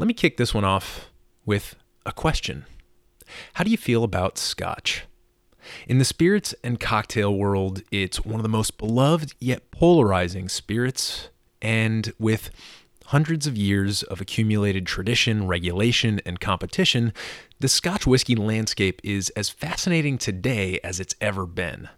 Let me kick this one off with a question How do you feel about scotch? In the spirits and cocktail world, it's one of the most beloved yet polarizing spirits, and with hundreds of years of accumulated tradition, regulation, and competition, the Scotch whiskey landscape is as fascinating today as it's ever been.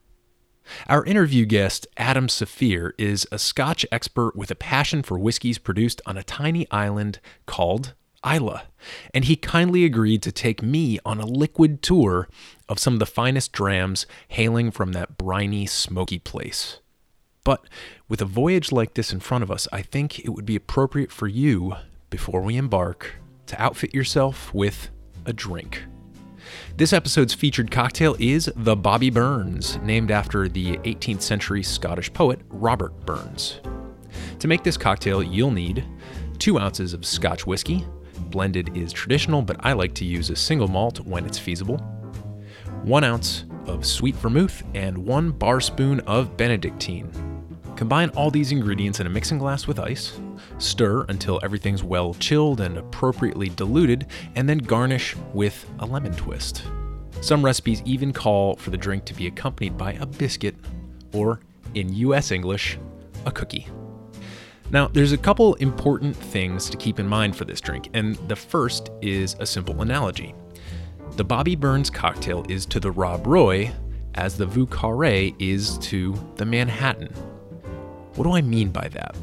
Our interview guest, Adam Safir, is a Scotch expert with a passion for whiskeys produced on a tiny island called Islay, and he kindly agreed to take me on a liquid tour of some of the finest drams hailing from that briny, smoky place. But with a voyage like this in front of us, I think it would be appropriate for you, before we embark, to outfit yourself with a drink. This episode's featured cocktail is the Bobby Burns, named after the 18th century Scottish poet Robert Burns. To make this cocktail, you'll need two ounces of Scotch whiskey. Blended is traditional, but I like to use a single malt when it's feasible. One ounce of sweet vermouth and one bar spoon of Benedictine. Combine all these ingredients in a mixing glass with ice, stir until everything's well chilled and appropriately diluted, and then garnish with a lemon twist. Some recipes even call for the drink to be accompanied by a biscuit, or in US English, a cookie. Now, there's a couple important things to keep in mind for this drink, and the first is a simple analogy. The Bobby Burns cocktail is to the Rob Roy as the Vieux Carré is to the Manhattan. What do I mean by that?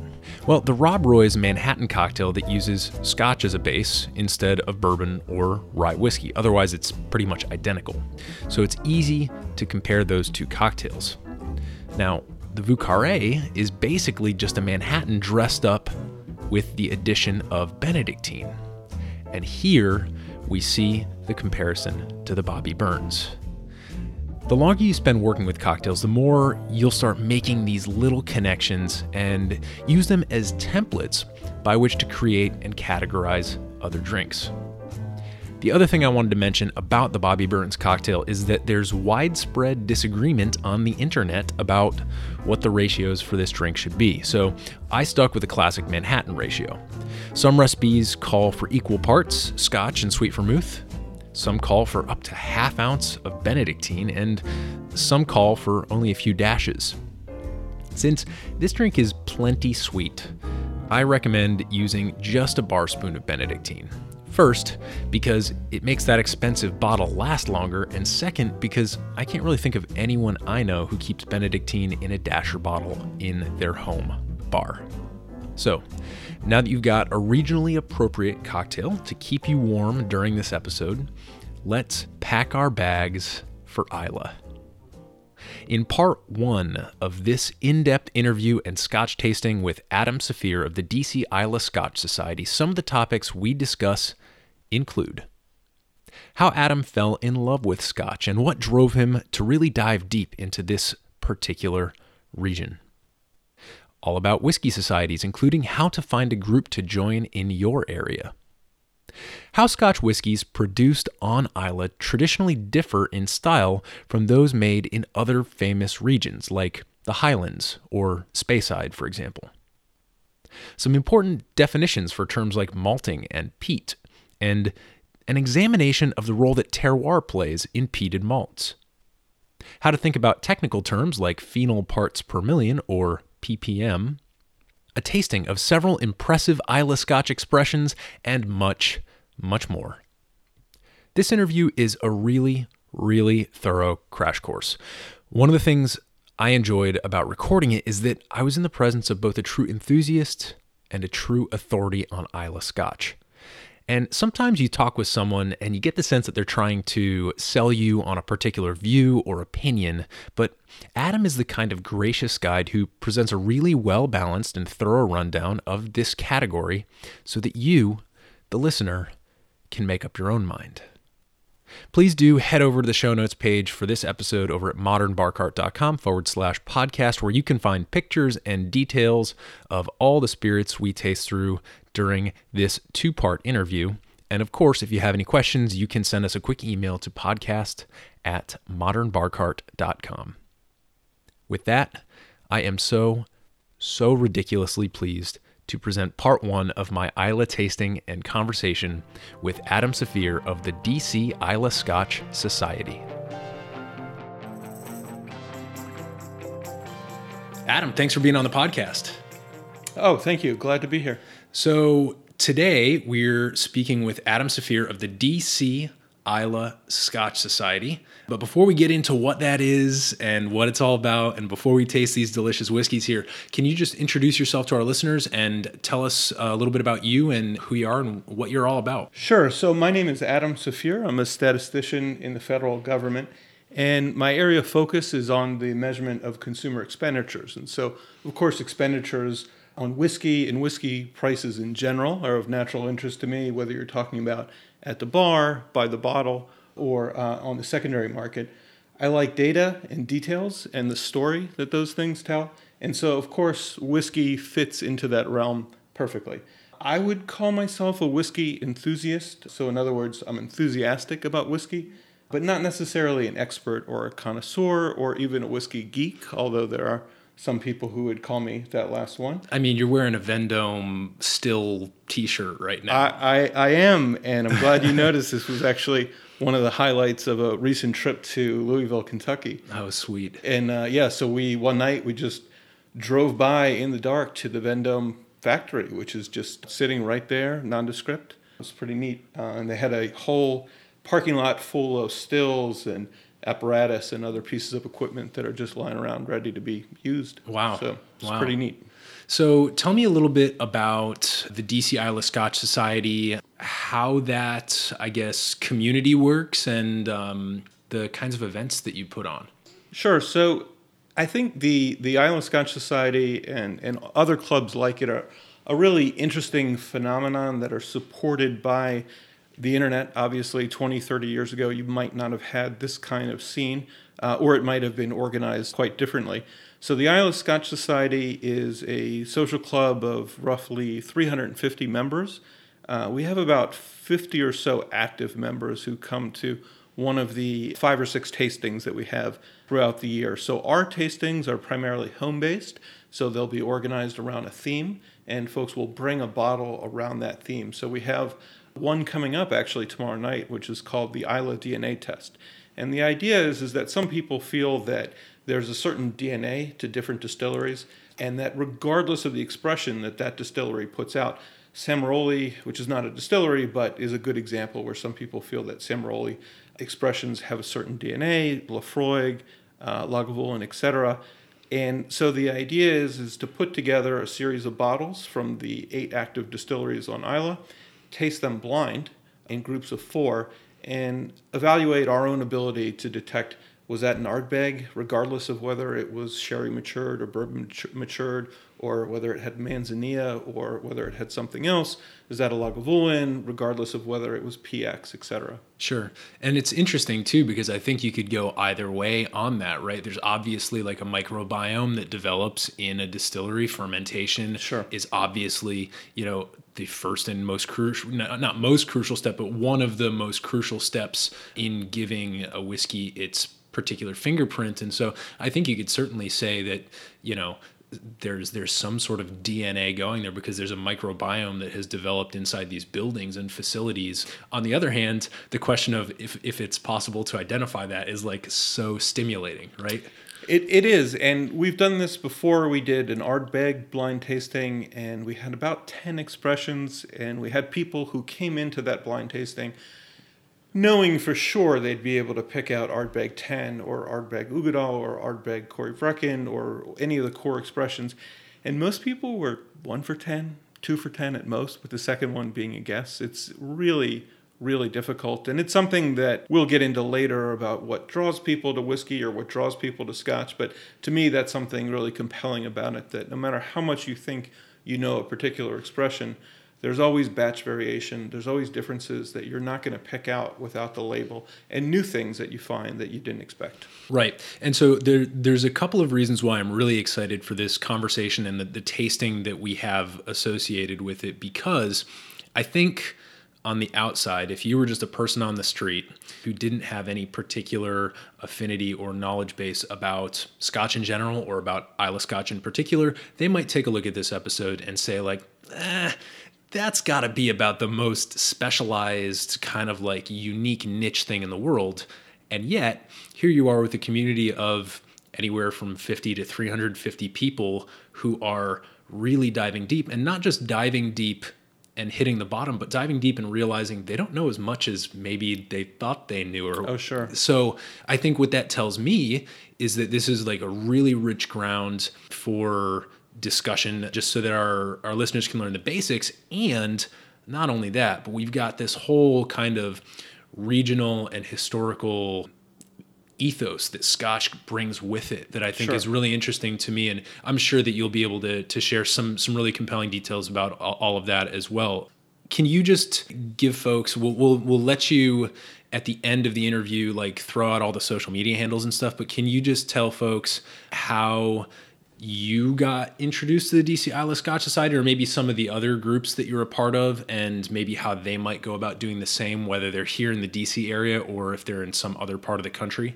Well, the Rob Roy's Manhattan cocktail that uses scotch as a base instead of bourbon or rye whiskey. Otherwise, it's pretty much identical. So it's easy to compare those two cocktails. Now, the Vieux Carré is basically just a Manhattan dressed up with the addition of Benedictine. And here we see the comparison to the Bobby Burns. The longer you spend working with cocktails, the more you'll start making these little connections and use them as templates by which to create and categorize other drinks. The other thing I wanted to mention about the Bobby Burns cocktail is that there's widespread disagreement on the internet about what the ratios for this drink should be. So I stuck with the classic Manhattan ratio. Some recipes call for equal parts scotch and sweet vermouth, some call for up to half ounce of Benedictine, and some call for only a few dashes. Since this drink is plenty sweet, I recommend using just a bar spoon of Benedictine. First, because it makes that expensive bottle last longer, and second, because I can't really think of anyone I know who keeps Benedictine in a dasher bottle in their home bar. So, now that you've got a regionally appropriate cocktail to keep you warm during this episode, let's pack our bags for Islay. In part one of this in depth interview and scotch tasting with Adam Safir of the DC Islay Scotch Society, some of the topics we discuss include how Adam fell in love with scotch and what drove him to really dive deep into this particular region. All about whiskey societies, including how to find a group to join in your area. How Scotch whiskies produced on Islay traditionally differ in style from those made in other famous regions, like the Highlands or Speyside, for example. Some important definitions for terms like malting and peat, and an examination of the role that terroir plays in peated malts. How to think about technical terms like phenol parts per million or ppm, a tasting of several impressive Islay Scotch expressions, and much, much more. This interview is a really, really thorough crash course. One of the things I enjoyed about recording it is that I was in the presence of both a true enthusiast and a true authority on Islay Scotch. And sometimes you talk with someone and you get the sense that they're trying to sell you on a particular view or opinion, but Adam is the kind of gracious guide who presents a really well balanced and thorough rundown of this category so that you, the listener can make up your own mind. Please do head over to the show notes page for this episode over at modernbarcart.com forward slash podcast, where you can find pictures and details of all the spirits we taste through during this two part interview. And of course, if you have any questions, you can send us a quick email to podcast at modernbarcart.com. With that, I am so, so ridiculously pleased to present part one of my Islay tasting and conversation with Adam Safir of the DC Islay Scotch Society. Adam, thanks for being on the podcast. Oh, thank you. Glad to be here. So, today we're speaking with Adam Safir of the DC Islay Scotch Society. But before we get into what that is and what it's all about, and before we taste these delicious whiskeys here, can you just introduce yourself to our listeners and tell us a little bit about you and who you are and what you're all about? Sure. So, my name is Adam Safir. I'm a statistician in the federal government. And my area of focus is on the measurement of consumer expenditures. And so, of course, expenditures on whiskey and whiskey prices in general are of natural interest to me, whether you're talking about at the bar, by the bottle, or uh, on the secondary market. I like data and details and the story that those things tell. And so, of course, whiskey fits into that realm perfectly. I would call myself a whiskey enthusiast. So, in other words, I'm enthusiastic about whiskey, but not necessarily an expert or a connoisseur or even a whiskey geek, although there are some people who would call me that last one. I mean, you're wearing a Vendome still t shirt right now. I, I, I am, and I'm glad you noticed this was actually one of the highlights of a recent trip to Louisville, Kentucky. Oh, sweet. And uh, yeah, so we one night we just drove by in the dark to the Vendome factory, which is just sitting right there, nondescript. It was pretty neat, uh, and they had a whole parking lot full of stills and apparatus and other pieces of equipment that are just lying around ready to be used. Wow. So it's Wow. pretty neat. So, tell me a little bit about the DC Islay Scotch Society, how that, I guess, community works, and um, the kinds of events that you put on. Sure. So I think the the Islay Scotch Society and, and other clubs like it are a really interesting phenomenon that are supported by the internet. Obviously, 20, 30 years ago, you might not have had this kind of scene, uh, or it might have been organized quite differently. So the Islay Scotch Society is a social club of roughly 350 members. Uh, we have about 50 or so active members who come to one of the five or six tastings that we have throughout the year. So our tastings are primarily home based, so they'll be organized around a theme, and folks will bring a bottle around that theme. So we have one coming up actually tomorrow night, which is called the Islay DNA test. And the idea is, is that some people feel that there's a certain DNA to different distilleries, and that regardless of the expression that that distillery puts out, Samaroli, which is not a distillery but is a good example where some people feel that Samaroli expressions have a certain DNA, Laphroaig, uh, Lagavulin, etc. And so the idea is, is to put together a series of bottles from the eight active distilleries on Islay, taste them blind in groups of four, and evaluate our own ability to detect was that an Ardbeg, regardless of whether it was sherry matured or bourbon matured, or whether it had manzanilla or whether it had something else? Is that a Lagavulin, regardless of whether it was PX, etc.? Sure. And it's interesting too because I think you could go either way on that, right? There's obviously like a microbiome that develops in a distillery. Fermentation Sure. is obviously, you know, the first and most crucial, not most crucial step, but one of the most crucial steps in giving a whiskey its particular fingerprint. And so I think you could certainly say that, you know, there's there's some sort of DNA going there because there's a microbiome that has developed inside these buildings and facilities. On the other hand, the question of if, if it's possible to identify that is like so stimulating, right? It, it is, and we've done this before. We did an Ardbeg blind tasting, and we had about 10 expressions, and we had people who came into that blind tasting knowing for sure they'd be able to pick out Ardbeg 10 or Ardbeg Uigeadail or Ardbeg Corryvreckan or any of the core expressions. And most people were one for 10, two for 10 at most, with the second one being a guess. It's really, really difficult. And it's something that we'll get into later about what draws people to whiskey or what draws people to scotch. But to me, that's something really compelling about it that no matter how much you think you know a particular expression, there's always batch variation. There's always differences that you're not going to pick out without the label, and new things that you find that you didn't expect. Right. And so there, there's a couple of reasons why I'm really excited for this conversation and the, the tasting that we have associated with it because I think on the outside, if you were just a person on the street who didn't have any particular affinity or knowledge base about Scotch in general or about Islay Scotch in particular, they might take a look at this episode and say, like, eh, that's got to be about the most specialized, kind of like unique niche thing in the world. And yet, here you are with a community of anywhere from 50 to 350 people who are really diving deep and not just diving deep and hitting the bottom, but diving deep and realizing they don't know as much as maybe they thought they knew. Or oh, sure. So I think what that tells me is that this is like a really rich ground for discussion just so that our, our listeners can learn the basics. And not only that, but we've got this whole kind of regional and historical ethos that Scotch brings with it that I think Sure. is really interesting to me. And I'm sure that you'll be able to, to share some, some really compelling details about all, of that as well. Can you just give folks, we'll, we'll, we'll let you at the end of the interview, like throw out all the social media handles and stuff, but can you just tell folks how you got introduced to the DC Islay Scotch Society or maybe some of the other groups that you're a part of and maybe how they might go about doing the same, whether they're here in the DC area or if they're in some other part of the country?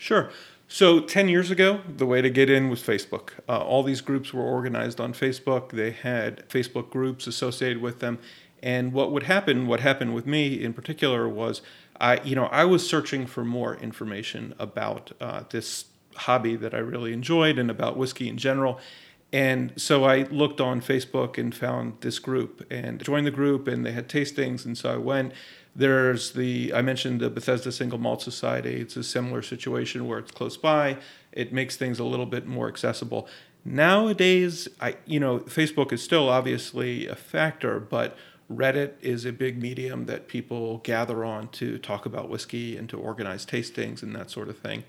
Sure. So 10 years ago, the way to get in was Facebook. Uh, all these groups were organized on Facebook. They had Facebook groups associated with them. And what would happen, what happened with me in particular was I, you know, I was searching for more information about uh, this hobby that I really enjoyed and about whiskey in general. And so I looked on Facebook and found this group and joined the group and they had tastings. And so I went. There's the, I mentioned the Bethesda Single Malt Society. It's a similar situation where it's close by. It makes things a little bit more accessible. Nowadays, I, you know, Facebook is still obviously a factor, but Reddit is a big medium that people gather on to talk about whiskey and to organize tastings and that sort of thing.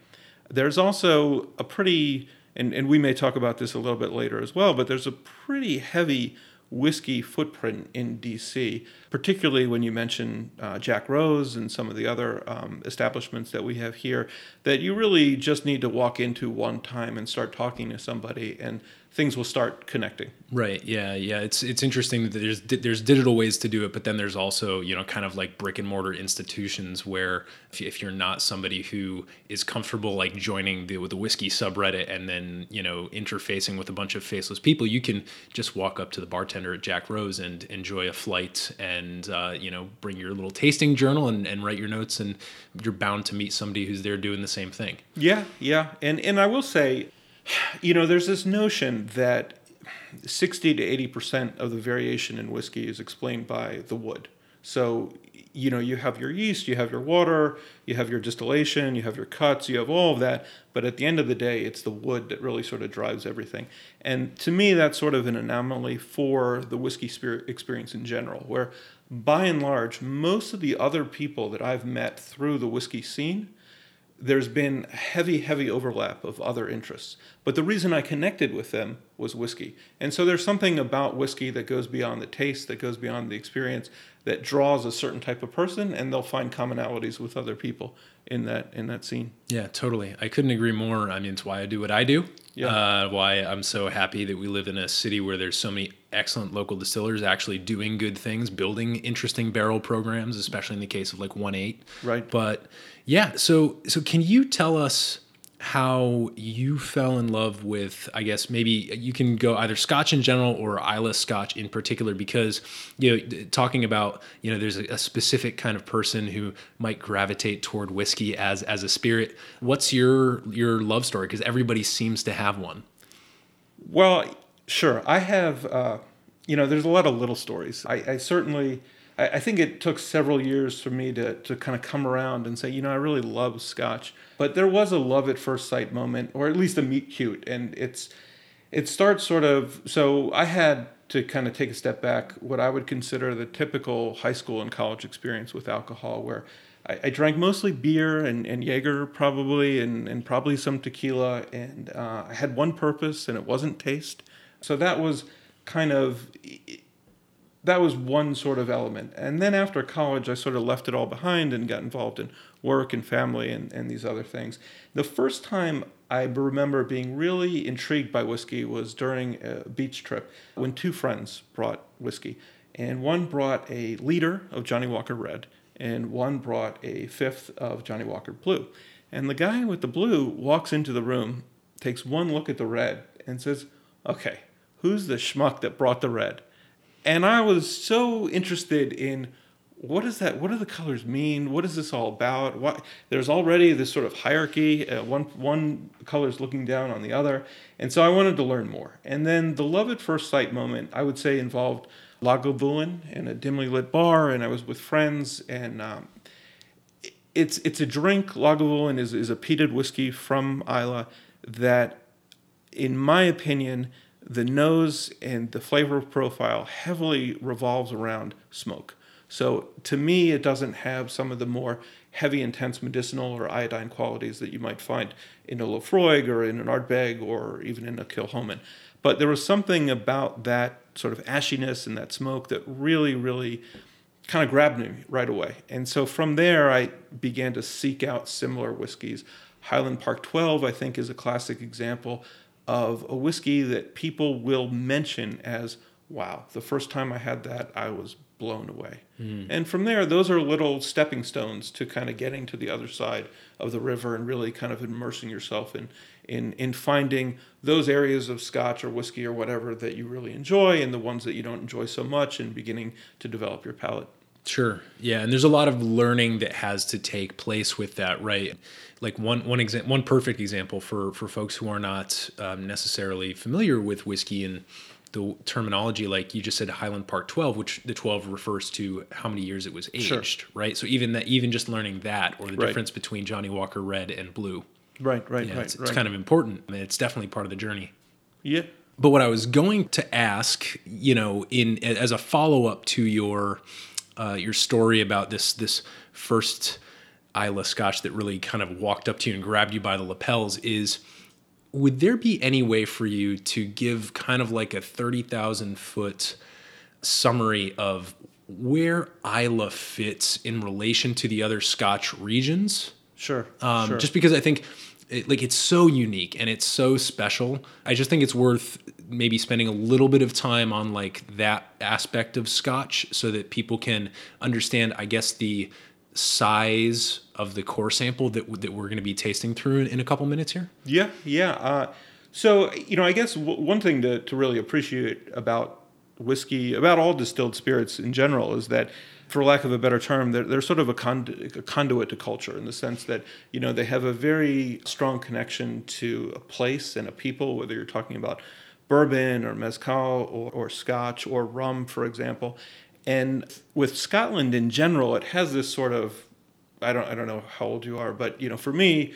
There's also a pretty, and, and we may talk about this a little bit later as well, but there's a pretty heavy whiskey footprint in DC, particularly when you mention uh, Jack Rose and some of the other um, establishments that we have here, that you really just need to walk into one time and start talking to somebody, and things will start connecting. Right. Yeah. Yeah. It's it's interesting that there's there's digital ways to do it, but then there's also you know kind of like brick and mortar institutions where if, you, if you're not somebody who is comfortable like joining the the whiskey subreddit and then you know interfacing with a bunch of faceless people, you can just walk up to the bartender at Jack Rose and enjoy a flight and uh, you know bring your little tasting journal and, and write your notes, and you're bound to meet somebody who's there doing the same thing. Yeah, yeah, and and I will say, you know, there's this notion that sixty to eighty percent of the variation in whiskey is explained by the wood. So, you know, you have your yeast, you have your water, you have your distillation, you have your cuts, you have all of that. But at the end of the day, it's the wood that really sort of drives everything. And to me, that's sort of an anomaly for the whiskey spirit experience in general, where by and large, most of the other people that I've met through the whiskey scene there's been heavy, heavy overlap of other interests. But the reason I connected with them was whiskey. And so there's something about whiskey that goes beyond the taste, that goes beyond the experience, that draws a certain type of person, and they'll find commonalities with other people in that in that scene. Yeah, totally. I couldn't agree more. I mean, it's why I do what I do. Yeah. Uh, why I'm so happy that we live in a city where there's so many excellent local distillers actually doing good things, building interesting barrel programs, especially in the case of like One Eight. Right. But yeah, so so can you tell us how you fell in love with i guess maybe you can go either scotch in general or Islay scotch in particular because you know talking about you know there's a, a specific kind of person who might gravitate toward whiskey as as a spirit what's your your love story because everybody seems to have one Well, sure. I have, uh, you know, there's a lot of little stories. I, I certainly, I, I think it took several years for me to, to kind of come around and say, you know, I really love Scotch. But there was a love at first sight moment, or at least a meet cute. And it's, it starts sort of, so I had to kind of take a step back, what I would consider the typical high school and college experience with alcohol, where I, I drank mostly beer and, and Jaeger probably, and, and probably some tequila. And uh, I had one purpose, and it wasn't taste. So that was kind of that was one sort of element. And then after college, I sort of left it all behind and got involved in work and family and, and these other things. The first time I remember being really intrigued by whiskey was during a beach trip when two friends brought whiskey. And one brought a liter of Johnnie Walker Red, and one brought a fifth of Johnnie Walker Blue. And the guy with the blue walks into the room, takes one look at the red, and says, Okay, who's the schmuck that brought the red? and I was so interested in what is that? What do the colors mean? What is this all about? What there's already this sort of hierarchy. Uh, one one color is looking down on the other, and so I wanted to learn more. And then the love at first sight moment, I would say, involved Lagavulin in a dimly lit bar, and I was with friends, and um, it's it's a drink. Lagavulin is is a peated whiskey from Islay that, in my opinion, the nose and the flavor profile heavily revolves around smoke. So to me, it doesn't have some of the more heavy, intense medicinal or iodine qualities that you might find in a Laphroaig or in an Ardbeg or even in a Kilchoman. But there was something about that sort of ashiness and that smoke that really, really kind of grabbed me right away. And so from there, I began to seek out similar whiskeys. Highland Park 12, I think, is a classic example of a whiskey that people will mention as, wow, the first time I had that, I was blown away. Mm. And from there, those are little stepping stones to kind of getting to the other side of the river and really kind of immersing yourself in, in, in finding those areas of scotch or whiskey or whatever that you really enjoy and the ones that you don't enjoy so much and beginning to develop your palate. Sure. Yeah, and there's a lot of learning that has to take place with that, right? Like one one example, one perfect example for for folks who are not um, necessarily familiar with whiskey and the terminology, like you just said, Highland Park 12, which the 12 refers to how many years it was aged, sure. right? So even that, even just learning that, or the right. difference between Johnnie Walker Red and Blue, right, right, yeah, right, it's, right. it's kind of important. I mean, it's definitely part of the journey. Yeah. But what I was going to ask, you know, in as a follow up to your uh, your story about this this first Islay Scotch that really kind of walked up to you and grabbed you by the lapels is would there be any way for you to give kind of like a 30,000 foot summary of where Islay fits in relation to the other Scotch regions? Sure, um, sure. Just because I think it, like it's so unique and it's so special. I just think it's worth maybe spending a little bit of time on like that aspect of Scotch so that people can understand, I guess, the size of the core sample that that we're going to be tasting through in, in a couple minutes here. Yeah, yeah. Uh, so you know, I guess w- one thing to to really appreciate about whiskey, about all distilled spirits in general, is that for lack of a better term, they're, they're sort of a, condu- a, conduit to culture in the sense that you know they have a very strong connection to a place and a people. Whether you're talking about bourbon or mezcal or, or Scotch or rum, for example, and with Scotland in general, it has this sort of I don't I don't know how old you are, but you know for me.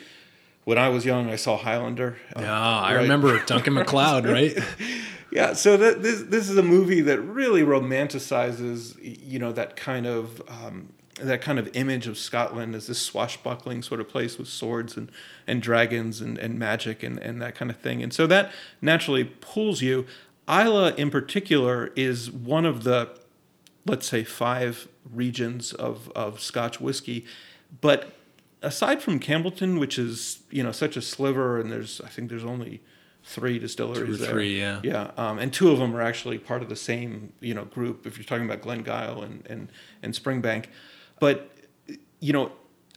When I was young, I saw Highlander. Yeah, uh, I right? remember Duncan MacLeod, right? yeah so that, this this is a movie that really romanticizes you know that kind of um, that kind of image of Scotland as this swashbuckling sort of place with swords and, and dragons and, and magic and, and that kind of thing. And so that naturally pulls you. Islay, in particular, is one of the, let's say, five regions of, of Scotch whiskey. But aside from Campbeltown, which is, you know, such a sliver, and there's, I think there's only three distilleries there. Three, yeah. Yeah, um, and two of them are actually part of the same you know group. If you're talking about Glengyle and and and Springbank, but you know,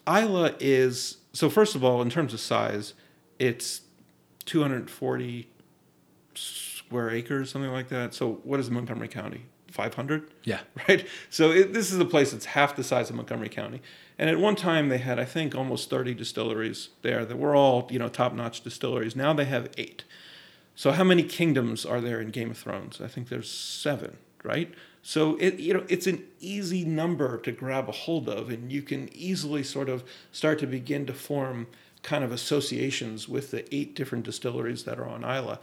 Islay is so. First of all, in terms of size, it's 240 square acres, something like that. So what is Montgomery County? 500? Yeah. Right. So it, this is a place that's half the size of Montgomery County. And at one time they had, I think, almost 30 distilleries there that were all, you know, top-notch distilleries. Now they have eight. So how many kingdoms are there in Game of Thrones? I think there's seven, right? So it you know it's an easy number to grab a hold of, and you can easily sort of start to begin to form kind of associations with the eight different distilleries that are on Islay.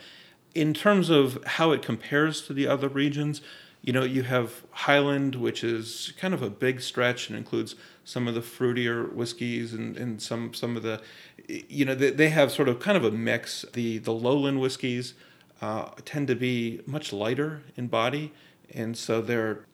In terms of how it compares to the other regions, you know, you have Highland, which is kind of a big stretch and includes some of the fruitier whiskeys and, and some some of the, you know, they, they have sort of kind of a mix. The the lowland whiskeys uh, tend to be much lighter in body and so they're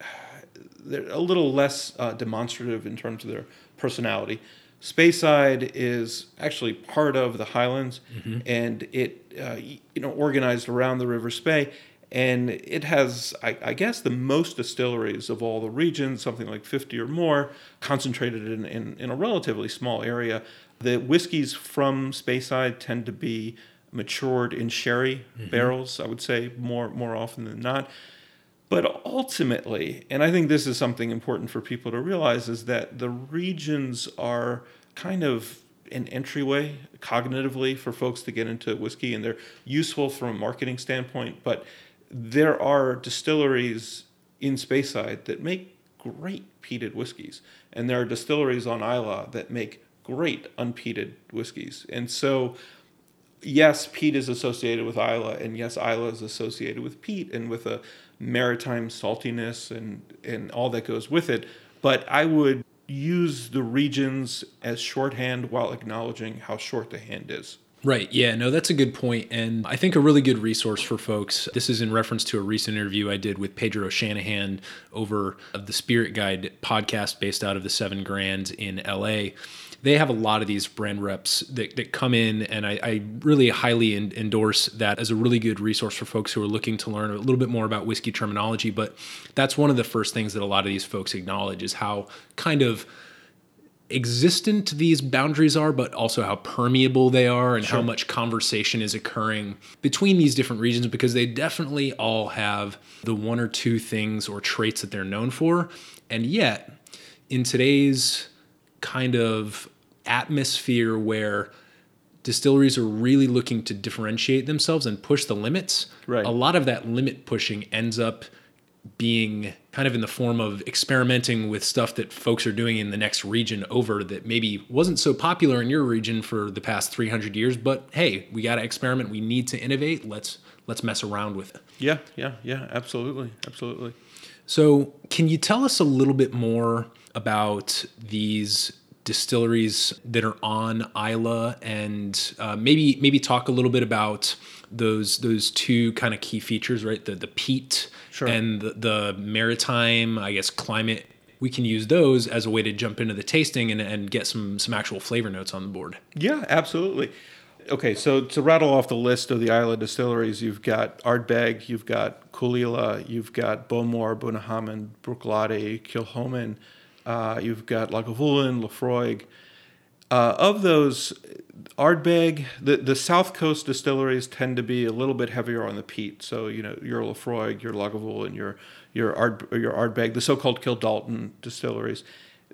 they're a little less uh, demonstrative in terms of their personality. Speyside is actually part of the Highlands, and it uh, you know organized around the River Spey, and it has I, I guess the most distilleries of all the regions, something like fifty or more, concentrated in, in, in a relatively small area. The whiskeys from Speyside tend to be matured in sherry barrels. I would say more more often than not. But ultimately, and I think this is something important for people to realize, is that the regions are kind of an entryway cognitively for folks to get into whiskey, and they're useful from a marketing standpoint. But there are distilleries in Speyside that make great peated whiskeys, and there are distilleries on Islay that make great unpeated whiskeys. And so yes, peat is associated with Islay, and yes, Islay is associated with peat and with a maritime saltiness and, and all that goes with it. But I would use the regions as shorthand while acknowledging how short the hand is. Right. Yeah. No, that's a good point. And I think a really good resource for folks. This is in reference to a recent interview I did with Pedro Shanahan over of the Spirit Guide podcast based out of the Seven Grand in LA. They have a lot of these brand reps that, that come in, and I, I really highly en- endorse that as a really good resource for folks who are looking to learn a little bit more about whiskey terminology. But that's one of the first things that a lot of these folks acknowledge is how kind of existent these boundaries are, but also how permeable they are and how much conversation is occurring between these different regions because they definitely all have the one or two things or traits that they're known for. And yet, in today's kind of atmosphere where distilleries are really looking to differentiate themselves and push the limits, Right. a lot of that limit pushing ends up being kind of in the form of experimenting with stuff that folks are doing in the next region over that maybe wasn't so popular in your region for the past 300 years but hey we got to experiment we need to innovate let's let's mess around with it Yeah, yeah, yeah, absolutely, absolutely. so, can you tell us a little bit more about these distilleries that are on Islay, and uh, maybe maybe talk a little bit about those those two kind of key features, right? The the peat Sure. and the, the maritime, I guess, climate. We can use those as a way to jump into the tasting and, and get some some actual flavor notes on the board. Yeah, absolutely. Okay, so to rattle off the list of the Islay distilleries, you've got Ardbeg, you've got Caol Ila, you've got Bowmore, Bunnahabhain, Bruichladdich, Kilchoman, uh, you've got Lagavulin, Laphroaig. Uh, of those, Ardbeg, the, the South Coast distilleries tend to be a little bit heavier on the peat. So, you know, your Laphroaig, your Lagavulin, your your Ard, your Ardbeg, the so-called Kildalton distilleries.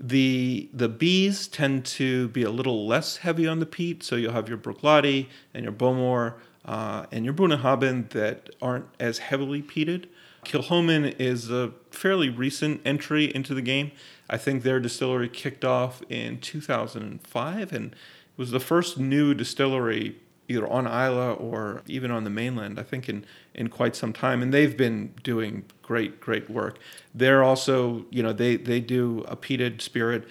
The the bees tend to be a little less heavy on the peat. So you'll have your Bruichladdich and your Bowmore uh, and your Bunnahabhain that aren't as heavily peated. Kilchoman is a fairly recent entry into the game. I think their distillery kicked off in 2005 and was the first new distillery either on Islay or even on the mainland, I think, in, in quite some time. And they've been doing great, great work. They're also, you know, they, they do a peated spirit.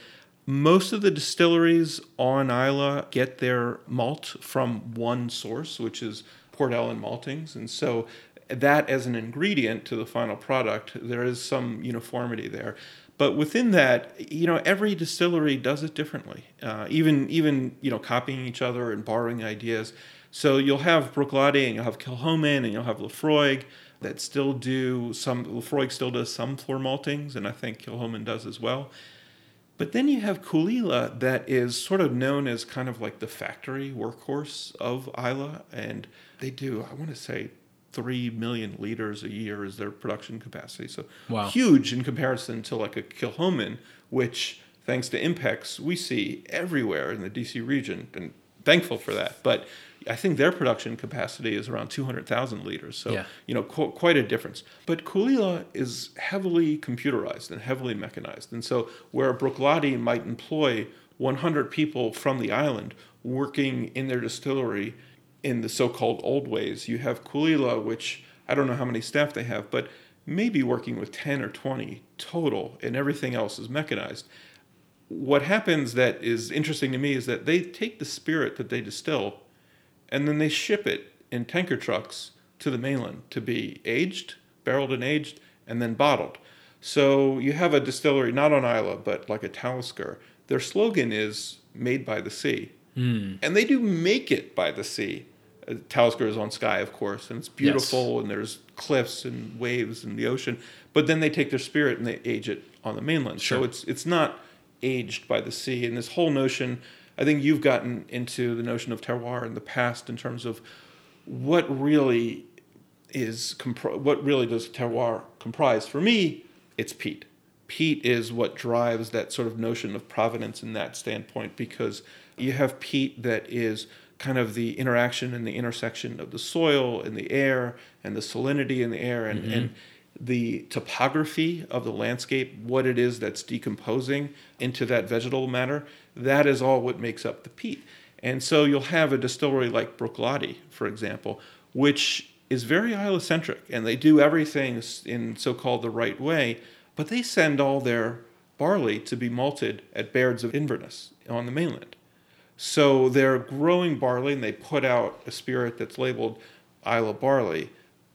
Most of the distilleries on Islay get their malt from one source, which is Port Ellen Maltings. And so that as an ingredient to the final product, there is some uniformity there. But within that, you know, every distillery does it differently. Uh, even even you know, copying each other and borrowing ideas. So you'll have Bruichladdich and you'll have Kilchoman and you'll have Laphroaig that still do some. Laphroaig still does some floor maltings, and I think Kilchoman does as well. But then you have Caol Ila that is sort of known as kind of like the factory workhorse of Islay, and they do I want to say three million liters a year is their production capacity. So Wow. huge in comparison to like a Kilchoman, which thanks to Impex we see everywhere in the DC region, and thankful for that. But I think their production capacity is around 200,000 liters. So, Yeah. you know, qu- quite a difference. But Caol Ila is heavily computerized and heavily mechanized. And so, where Bruichladdich might employ 100 people from the island working in their distillery in the so called old ways, you have Caol Ila, which I don't know how many staff they have, but maybe working with 10 or 20 total, and everything else is mechanized what happens that is interesting to me is that they take the spirit that they distill and then they ship it in tanker trucks to the mainland to be aged, barreled and aged, and then bottled. So you have a distillery, not on Islay, but like a Talisker. Their slogan is made by the sea. Hmm. And they do make it by the sea. Talisker is on Skye, of course, and it's beautiful, and there's cliffs and waves and the ocean. But then they take their spirit and they age it on the mainland. So it's it's not aged by the sea. And this whole notion, I think you've gotten into the notion of terroir in the past in terms of what really is compr- what really does terroir comprise? For me, it's peat. Peat is what drives that sort of notion of provenance in that standpoint because you have peat that is kind of the interaction and the intersection of the soil and the air and the salinity in the air and, mm-hmm. and the topography of the landscape, what it is that's decomposing into that vegetable matter, that is all what makes up the peat. And so you'll have a distillery like Bruichladdich, for example, which is very Islay-centric, and they do everything in so-called the right way, but they send all their barley to be malted at Baird's of Inverness on the mainland. So they're growing barley, and they put out a spirit that's labeled Islay barley,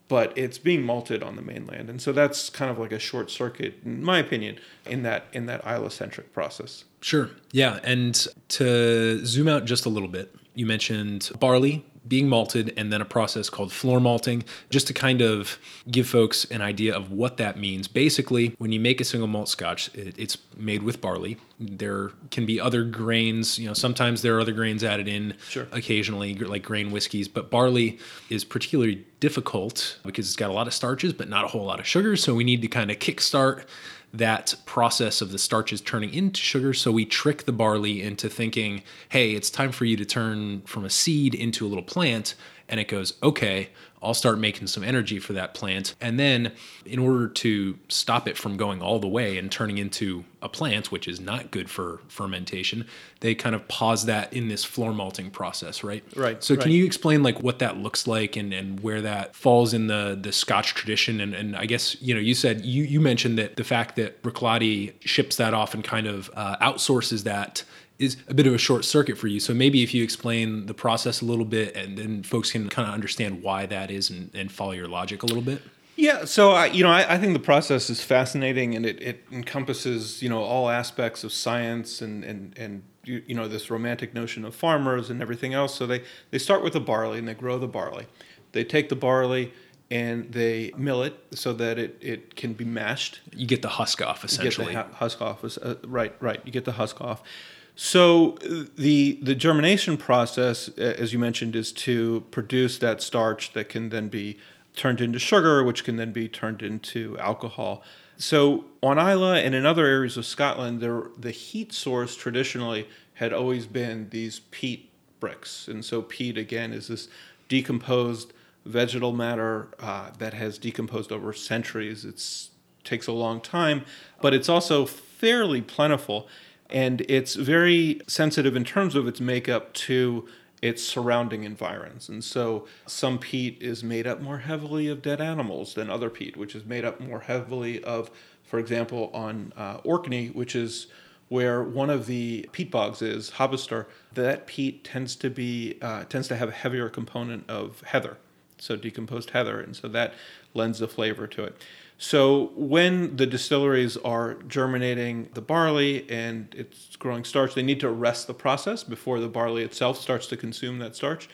but it's being malted on the mainland, and so that's kind of like a short circuit, in my opinion, in that in that Islay-centric process. Sure. Yeah. And to zoom out just a little bit, you mentioned barley being malted and then a process called floor malting, just to kind of give folks an idea of what that means. Basically, when you make a single malt scotch, it, it's made with barley. There can be other grains, you know, sometimes there are other grains added in Sure. occasionally, like grain whiskeys, but barley is particularly difficult because it's got a lot of starches, but not a whole lot of sugar. So we need to kind of kickstart that process of the starches turning into sugar. So we trick the barley into thinking, hey, it's time for you to turn from a seed into a little plant. And it goes, okay, I'll start making some energy for that plant. And then, in order to stop it from going all the way and turning into a plant, which is not good for fermentation, they kind of pause that in this floor malting process, right? Right, So, can you explain like what that looks like and, and where that falls in the the Scotch tradition? And, and I guess you know you said you you mentioned that the fact that Bruichladdich ships that off and kind of uh, outsources that is a bit of a short circuit for you. So maybe if you explain the process a little bit, and then folks can kind of understand why that is and, and follow your logic a little bit. Yeah, so I, you know, I, I think the process is fascinating, and it, it encompasses you know all aspects of science and and and you, you know this romantic notion of farmers and everything else. So they they start with the barley and they grow the barley. They take the barley and they mill it so that it, it can be mashed You get the husk off you essentially. get the husk off. Uh, right, right. You get the husk off. So the the germination process, as you mentioned, is to produce that starch that can then be turned into sugar, which can then be turned into alcohol. So on Islay and in other areas of Scotland, there the heat source traditionally had always been these peat bricks, and so peat again is this decomposed vegetal matter uh, that has decomposed over centuries. It takes a long time, but it's also fairly plentiful and it's very sensitive in terms of its makeup to its surrounding environs. And so some peat is made up more heavily of dead animals than other peat, which is made up more heavily of, for example, on uh, Orkney, which is where one of the peat bogs is, Hobbister, that peat tends to be uh, tends to have a heavier component of heather, so decomposed heather, and so that lends a flavor to it. So when the distilleries are germinating the barley and it's growing starch, they need to arrest the process before the barley itself starts to consume that starch.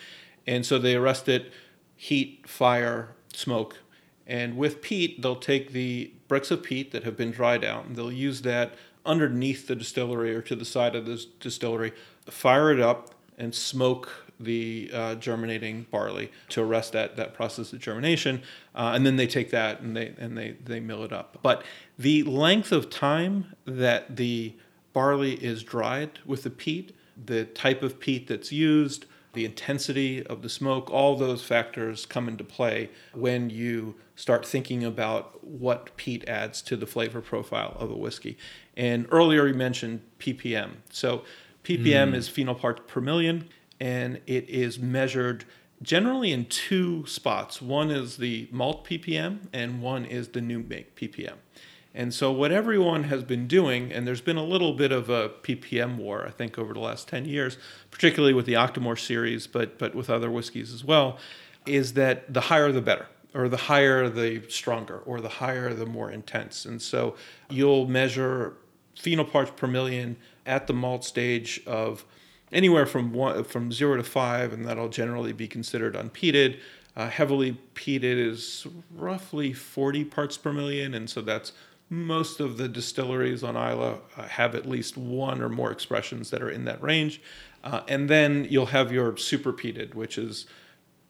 And so they arrest it, heat, fire, smoke. And with peat, they'll take the bricks of peat that have been dried out and they'll use that underneath the distillery or to the side of the distillery, fire it up and smoke the uh, germinating barley to arrest that that process of germination, uh, and then they take that and they and they they mill it up. But the length of time that the barley is dried with the peat, the type of peat that's used, the intensity of the smoke, all those factors come into play when you start thinking about what peat adds to the flavor profile of a whiskey. And earlier you mentioned ppm. So ppm is phenol parts per million and it is measured generally in two spots. One is the malt ppm, and one is the new make ppm. And so, what everyone has been doing, and there's been a little bit of a ppm war, I think, over the last 10 years, particularly with the Octomore series, but, but with other whiskeys as well, is that the higher the better. or the higher the stronger, or the higher the more intense. And so you'll measure phenol parts per million at the malt stage of anywhere from one from zero to five, and that'll generally be considered unpeated. Uh, heavily peated is roughly 40 parts per million, and so that's most of the distilleries on Islay uh, have at least one or more expressions that are in that range. Uh, and then you'll have your super peated, which is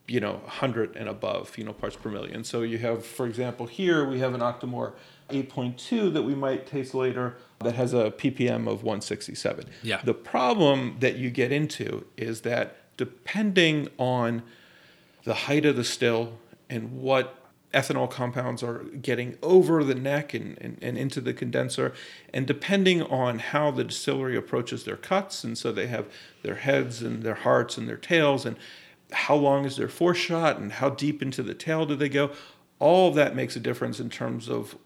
you know 100 and above phenol parts per million. So you have, for example, here we have an Octomore 8.2 that we might taste later that has a ppm of 167. Yeah. The problem that you get into is that depending on the height of the still and what ethanol compounds are getting over the neck and, and, and into the condenser. And depending on how the distillery approaches their cuts, and so they have their heads and their hearts and their tails, and how long is their foreshot and how deep into the tail do they go, all of that makes a difference in terms of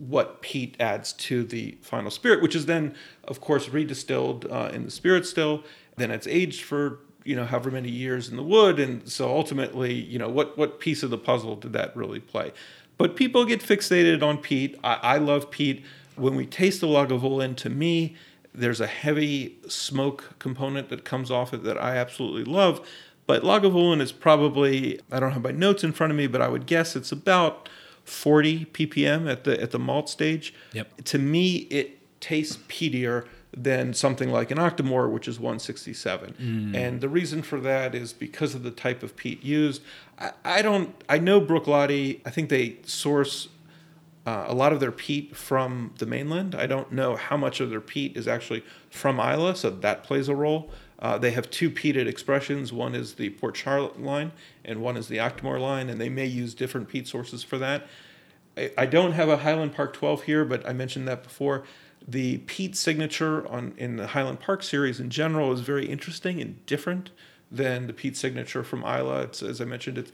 what peat adds to the final spirit, which is then, of course, redistilled uh, in the spirit still. Then it's aged for you know however many years in the wood. And so ultimately you know what what piece of the puzzle did that really play? But people get fixated on peat i, I love peat when we taste the lagavulin to me there's a heavy smoke component that comes off it that i absolutely love. But lagavulin is probably i don't have my notes in front of me but i would guess it's about 40 ppm at the at the malt stage Yep. to me it tastes peatier than something like an Octomore, which is 167. Mm. And the reason for that is because of the type of peat used. I, I don't, I know Bruichladdich, I think they source uh, a lot of their peat from the mainland. I don't know how much of their peat is actually from Islay, so that plays a role. Uh, they have two peated expressions. One is the Port Charlotte line, and one is the Octomore line, and they may use different peat sources for that. I, I don't have a Highland Park 12 here, but I mentioned that before. The peat signature on in the Highland Park series in general is very interesting and different than the peat signature from Islay. It's as I mentioned, it's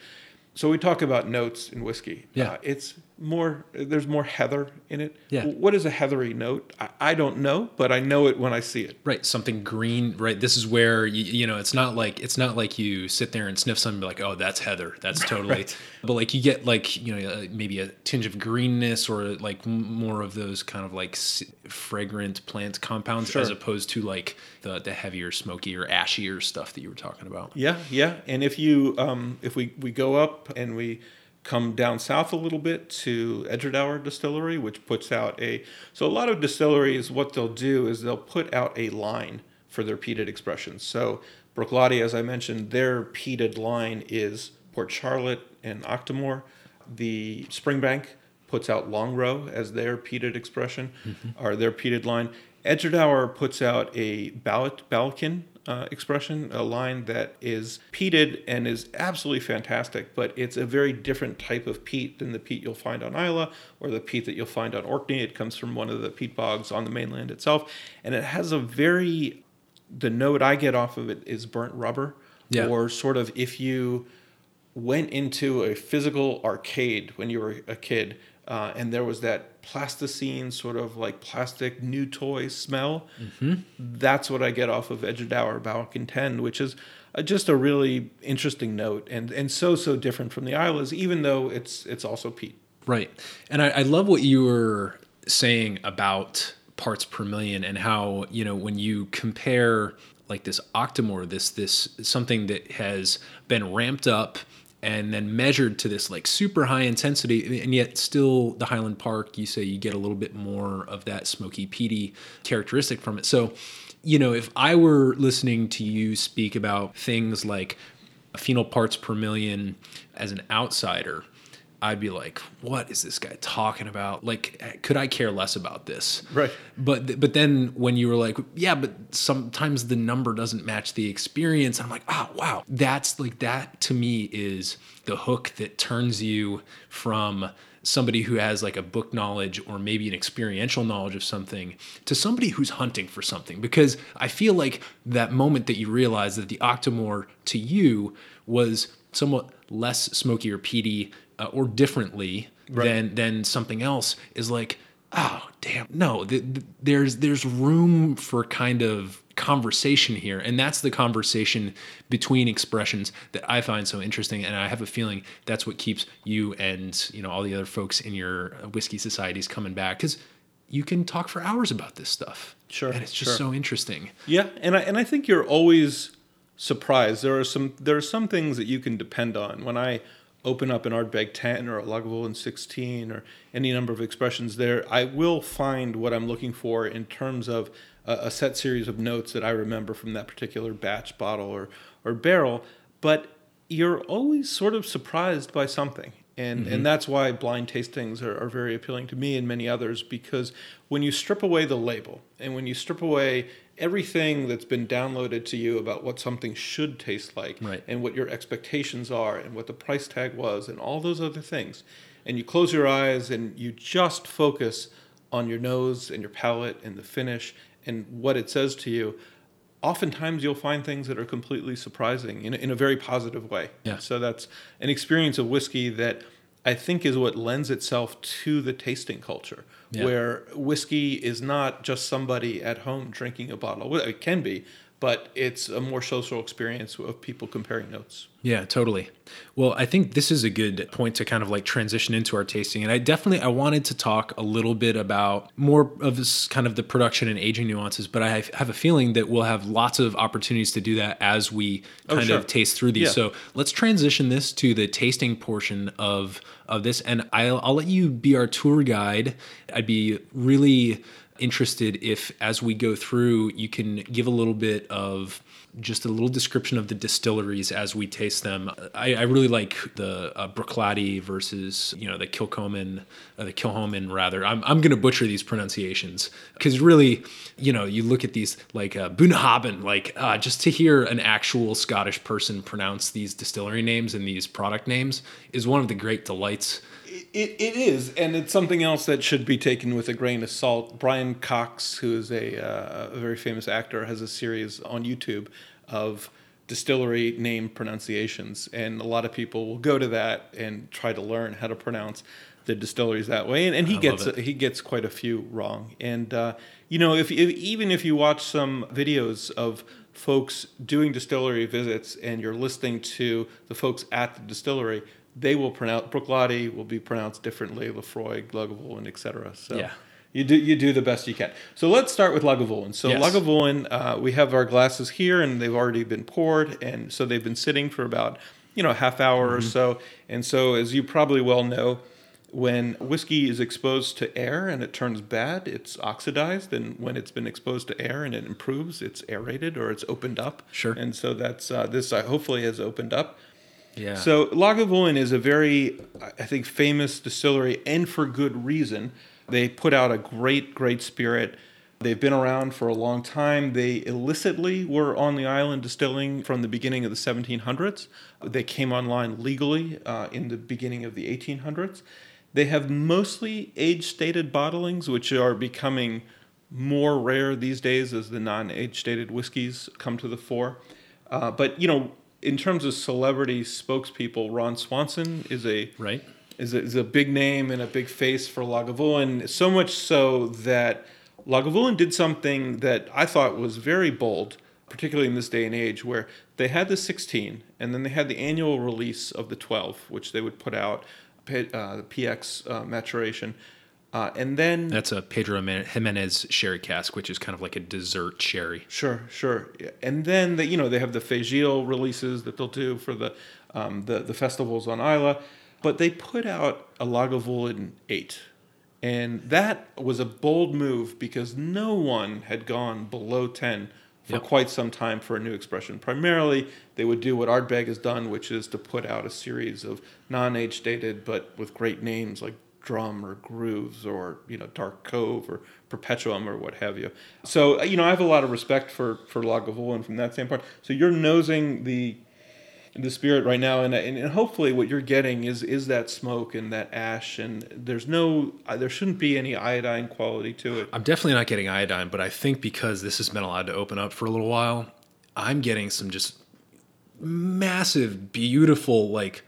so we talk about notes in whiskey. Yeah. Uh, it's more. There's more heather in it. Yeah. What is a heathery note? I, I don't know, but I know it when I see it. Right, something green. Right, this is where you, you know it's not like it's not like you sit there and sniff something and be like, oh, that's heather. That's totally. Right. But like you get like you know uh, maybe a tinge of greenness or like more of those kind of like fragrant plant compounds Sure. as opposed to like the the heavier, smokier ashier stuff that you were talking about. Yeah, yeah. And if you um, if we we go up and we come down south a little bit to Edradour Distillery, which puts out a so a lot of distilleries what they'll do is they'll put out a line for their peated expressions. So Bruichladdich, as I mentioned, their peated line is Port Charlotte and Octomore. The Springbank puts out Longrow as their peated expression mm-hmm. or their peated line. Edradour puts out a Ballot Ballechin uh, expression, a line that is peated and is absolutely fantastic, but it's a very different type of peat than the peat you'll find on Islay or the peat that you'll find on Orkney. It comes from one of the peat bogs on the mainland itself, and it has a very the note I get off of it is burnt rubber, Yeah. or sort of if you went into a physical arcade when you were a kid uh, and there was that plasticine sort of like plastic new toy smell. That's what i get off of edradour ballechin 10 which is uh, just a really interesting note and and so so different from the islays even though it's it's also peat. Right. And I, I love what you were saying about parts per million and how, you know, when you compare like this octomore, this this something that has been ramped up and then measured to this like super high intensity and yet still the Highland Park, you say you get a little bit more of that smoky peaty characteristic from it. So, you know, if I were listening to you speak about things like phenol parts per million as an outsider, I'd be like, "What is this guy talking about? Like, could I care less about this?" Right. But but then when you were like, "Yeah, but sometimes the number doesn't match the experience," I'm like, "Oh wow, that's like that to me is the hook that turns you from." somebody who has like a book knowledge or maybe an experiential knowledge of something to somebody who's hunting for something because i feel like that moment that you realize that the octomore to you was somewhat less smoky or peaty uh, or differently than than something else is like oh damn no th- th- there's there's room for kind of conversation here and that's the conversation between expressions that i find so interesting and i have a feeling that's what keeps you and you know all the other folks in your whiskey societies coming back because you can talk for hours about this stuff Sure, and it's just sure. so interesting Yeah, and I and I think you're always surprised. There are some there are some things that you can depend on. When I open up an Ardbeg 10 or a Lagavulin 16 or any number of expressions there, I will find what I'm looking for in terms of a, a set series of notes that I remember from that particular batch bottle or or barrel. But you're always sort of surprised by something. And, and mm-hmm. that's why blind tastings are, are very appealing to me and many others because when you strip away the label and when you strip away everything that's been downloaded to you about what something should taste like Right. and what your expectations are and what the price tag was and all those other things and you close your eyes and you just focus on your nose and your palate and the finish and what it says to you oftentimes you'll find things that are completely surprising in, a- in a very positive way Yeah. so that's an experience of whiskey that i think is what lends itself to the tasting culture Yeah. where whiskey is not just somebody at home drinking a bottle it can be but it's a more social experience of people comparing notes Yeah, totally. Well, I think this is a good point to kind of like transition into our tasting. And I definitely I wanted to talk a little bit about more of this kind of the production and aging nuances, but I have- a feeling that we'll have lots of opportunities to do that as we Oh, kind sure. of taste through these. Yeah. So let's transition this to the tasting portion of of this, and I'll I'll let you be our tour guide. I'd be really interested if as we go through you can give a little bit of just a little description of the distilleries as we taste them. I, I really like the uh, versus you know the Kilchoman, uh, the Kilhoman rather. I'm I'm gonna butcher these pronunciations because really, you know, you look at these like uh, Bunnahabhain, like uh, just to hear an actual Scottish person pronounce these distillery names and these product names is one of the great delights. It, it is, and it's something else that should be taken with a grain of salt. Brian Cox, who is a, uh, a very famous actor, has a series on YouTube of distillery name pronunciations, and a lot of people will go to that and try to learn how to pronounce the distilleries that way. And, and he love gets he gets quite a few wrong. And uh, you know, if, if even if you watch some videos of folks doing distillery visits and you're listening to the folks at the distillery, they will pronounce Bruichladdich will be pronounced differently, Laphroaig, Lagavulin, etc. So Yeah. you do you do the best you can. So let's start with Lagavulin. So Yes. Lagavulin, uh, we have our glasses here, and they've already been poured, and so they've been sitting for about you know a half hour or so. And so, as you probably well know, when whiskey is exposed to air and it turns bad, it's oxidized, and when it's been exposed to air and it improves, it's aerated or it's opened up. Sure. And so that's uh, this uh, hopefully has opened up. So Lagavulin is a very, I think, famous distillery, and for good reason. They put out a great, great spirit. They've been around for a long time. They illicitly were on the island distilling from the beginning of the 1700s. They came online legally uh, in the beginning of the 1800s. They have mostly age-stated bottlings, which are becoming more rare these days as the non-age-stated whiskeys come to the fore. Uh, but you know, in terms of celebrity spokespeople, Ron Swanson is a right. is a, is a big name and a big face for Lagavulin. So much so that Lagavulin did something that I thought was very bold, particularly in this day and age, where they had the 16 and then they had the annual release of the 12, which they would put out, uh, the PX uh, maturation. Uh, and then That's a Pedro Ximenez sherry cask, which is kind of like a dessert sherry. Sure, sure. And then the, you know they have the Fèis Ìle releases that they'll do for the um, the the festivals on Islay, but they put out a Lagavulin eight, and that was a bold move because no one had gone below ten for Yep. quite some time for a new expression. Primarily, they would do what Ardbeg has done, which is to put out a series of non-age dated but with great names like Drum or Grooves or you know Dark Cove or Perpetuum or what have you. So you know I have a lot of respect for for Lagavulin from that standpoint. So you're nosing the the spirit right now, and, and and hopefully what you're getting is is that smoke and that ash, and there's no uh, there shouldn't be any iodine quality to it. I'm definitely not getting iodine, but I think because this has been allowed to open up for a little while, I'm getting some just massive, beautiful, like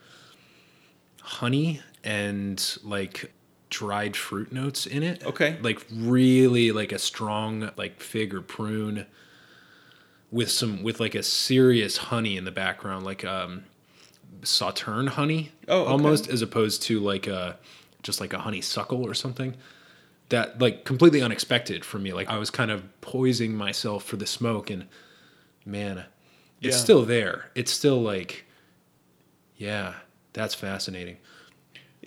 honey and like dried fruit notes in it. Okay. Like really like a strong like fig or prune. with some with like a serious honey in the background, like um, sauterne honey, Oh, okay. almost as opposed to like a just like a honeysuckle or something. That like completely unexpected for me. Like I was kind of poising myself for the smoke, and man, it's Yeah. still there. It's still like, yeah, that's fascinating.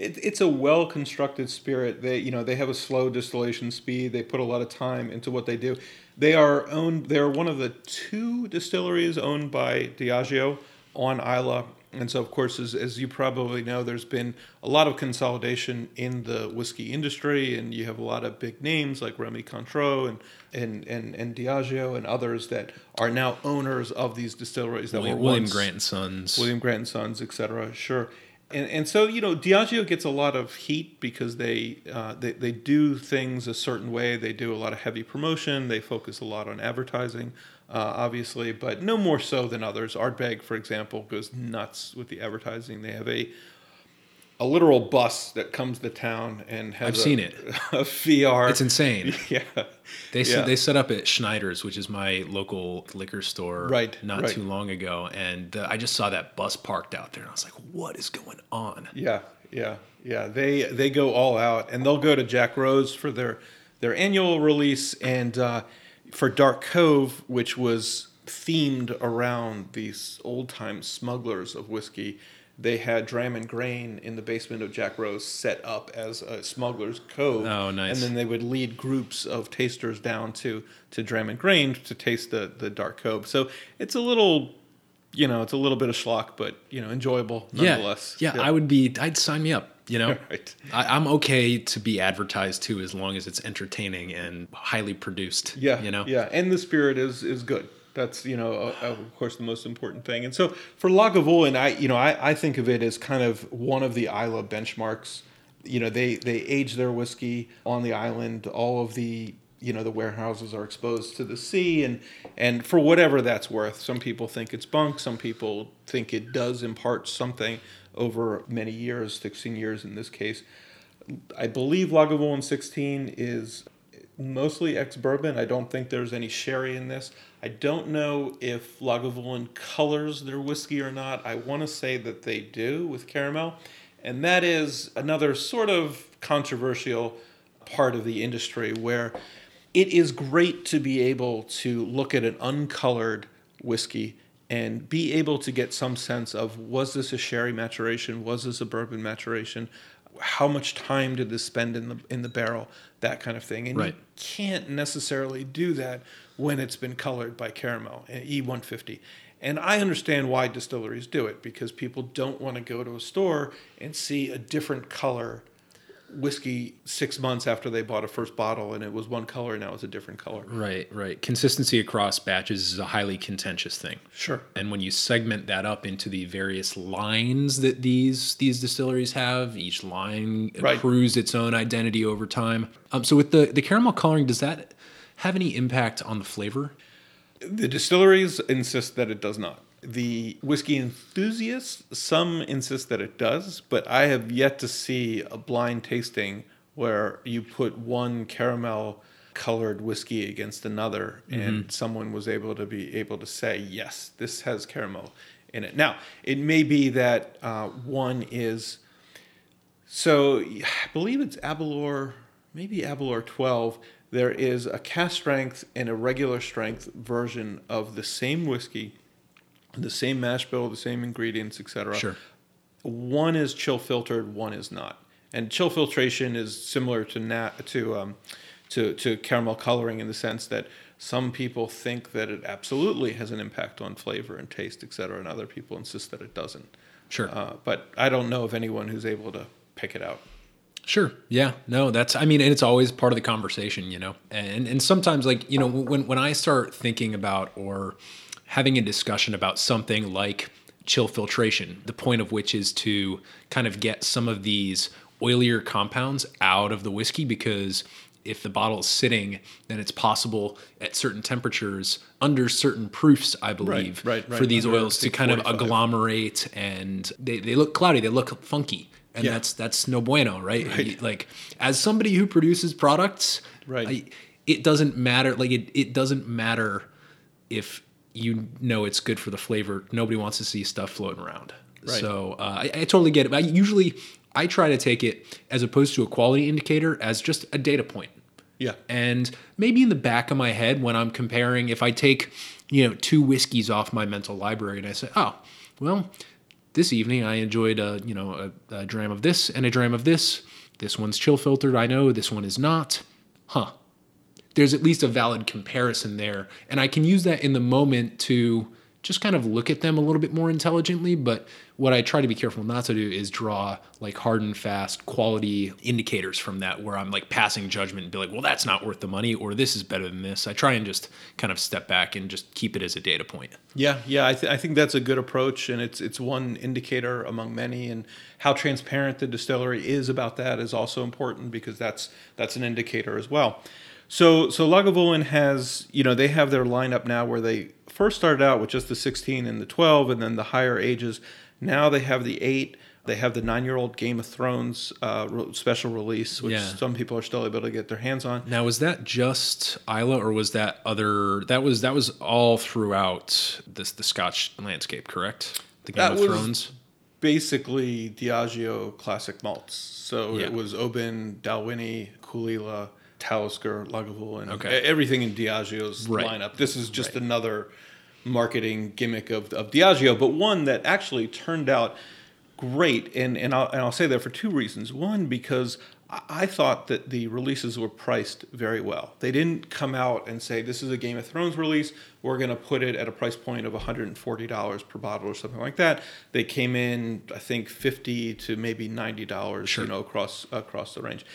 It, it's a well constructed spirit. They you know they have a slow distillation speed. They put a lot of time into what they do. They are owned. They are one of the two distilleries owned by Diageo on Islay. And so, of course, as, as you probably know, there's been a lot of consolidation in the whiskey industry, and you have a lot of big names like Remy Cointreau and and and, and Diageo and others that are now owners of these distilleries that William, were William once- Grant and Sons. William Grant and Sons, et cetera. Sure. And, and so you know Diageo gets a lot of heat because they, uh, they they do things a certain way. They do a lot of heavy promotion. They focus a lot on advertising, uh, obviously, but no more so than others. Ardbeg, for example, goes nuts with the advertising. They have a a literal bus that comes to town and has I've a- seen it. A VR. It's insane. Yeah. They Yeah. set, they set up at Schneider's, which is my local liquor store, Right, not right. too long ago, and uh, I just saw that bus parked out there, and I was like, "What is going on?" Yeah, yeah, yeah. They they go all out, and they'll go to Jack Rose for their their annual release, and uh, for Dark Cove, which was themed around these old time smugglers of whiskey. They had Dram and Grain in the basement of Jack Rose set up as a smuggler's cove. Oh, nice. And then they would lead groups of tasters down to to Dram and Grain to taste the the Dark Cove. So it's a little, you know, it's a little bit of schlock, but you know, enjoyable nonetheless. Yeah, yeah, I would be. I'd sign me up. You know, Right. I, I'm okay to be advertised to as long as it's entertaining and highly produced. Yeah, you know. yeah, and the spirit is is good. That's you know, of course, the most important thing. And so for Lagavulin, I you know, I, I think of it as kind of one of the Islay benchmarks. You know, they they age their whiskey on the island. All of the you know the warehouses are exposed to the sea, and and for whatever that's worth, some people think it's bunk. Some people think it does impart something over many years, sixteen years in this case. I believe Lagavulin 16 is mostly ex bourbon. I don't think there's any sherry in this. I don't know if Lagavulin colors their whiskey or not. I want to say that they do with caramel. And that is another sort of controversial part of the industry where it is great to be able to look at an uncolored whiskey and be able to get some sense of was this a sherry maturation? Was this a bourbon maturation? How much time did this spend in the in the barrel? That kind of thing. And Right. you can't necessarily do that when it's been colored by caramel, uh, E150. And I understand why distilleries do it because people don't want to go to a store and see a different color whiskey six months after they bought a first bottle and it was one color and now it's a different color. Right, right. Consistency across batches is a highly contentious thing. Sure. And when you segment that up into the various lines that these these distilleries have, each line Right. accrues its own identity over time. Um, so with the the caramel coloring, does that have any impact on the flavor? The distilleries insist that it does not. The whiskey enthusiasts, some insist that it does, but I have yet to see a blind tasting where you put one caramel colored whiskey against another and someone was able to be able to say, yes, this has caramel in it. Now, it may be that uh, one is so I believe it's Aberlour, maybe Aberlour 12. There is a cast strength and a regular strength version of the same whiskey, the same mash bill, the same ingredients, etc. Sure. One is chill filtered, one is not. And chill filtration is similar to nat- to um, to to caramel coloring in the sense that some people think that it absolutely has an impact on flavor and taste, etc., and other people insist that it doesn't. Sure. Uh, but I don't know of anyone who's able to pick it out. Sure. Yeah. No, that's I mean, and it's always part of the conversation, you know. And and sometimes like, you know, when when I start thinking about or having a discussion about something like chill filtration, the point of which is to kind of get some of these oilier compounds out of the whiskey because if the bottle is sitting, then it's possible at certain temperatures, under certain proofs, I believe, right, right. for these Under, oils to kind of agglomerate and they, they look cloudy, they look funky. And Yeah. that's that's no bueno, right? Right. Like as somebody who produces products, Right. I, it doesn't matter. Like it, it doesn't matter if you know it's good for the flavor. Nobody wants to see stuff floating around. Right. So uh, I, I totally get it. I usually I try to take it as opposed to a quality indicator as just a data point. Yeah. And maybe in the back of my head when I'm comparing, if I take, you know, two whiskeys off my mental library and I say, oh, well, this evening I enjoyed a, you know, a, a dram of this and a dram of this. This one's chill filtered, I know. This one is not. Huh. There's at least a valid comparison there. And I can use that in the moment to just kind of look at them a little bit more intelligently. But what I try to be careful not to do is draw like hard and fast quality indicators from that where I'm like passing judgment and be like, well, that's not worth the money or this is better than this. I try and just kind of step back and just keep it as a data point. Yeah, yeah, I, th- I think that's a good approach, and it's it's one indicator among many. And how transparent the distillery is about that is also important because that's that's an indicator as well. So so Lagavulin has you know they have their lineup now where they first started out with just the 16 and the 12, and then the higher ages. Now they have the eight. They have the nine-year-old Game of Thrones uh, special release, which Yeah. some people are still able to get their hands on. Now, was that just Islay, or was that other? That was that was all throughout this the Scotch landscape, correct? The Game That of was- Thrones. basically Diageo classic malts. So Yeah. it was Oban, Dalwhinnie, Caol Ila, Talisker, Lagavulin, Okay. e- everything in Diageo's Right. lineup. This is just another marketing gimmick of, of Diageo, but one that actually turned out great. And, and, I'll, and I'll say that for two reasons. One, because I- I thought that the releases were priced very well. They didn't come out and say, this is a Game of Thrones release. We're going to put it at a price point of $140 per bottle or something like that. They came in, I think, 50 to maybe $90, sure. you know, across, across the range.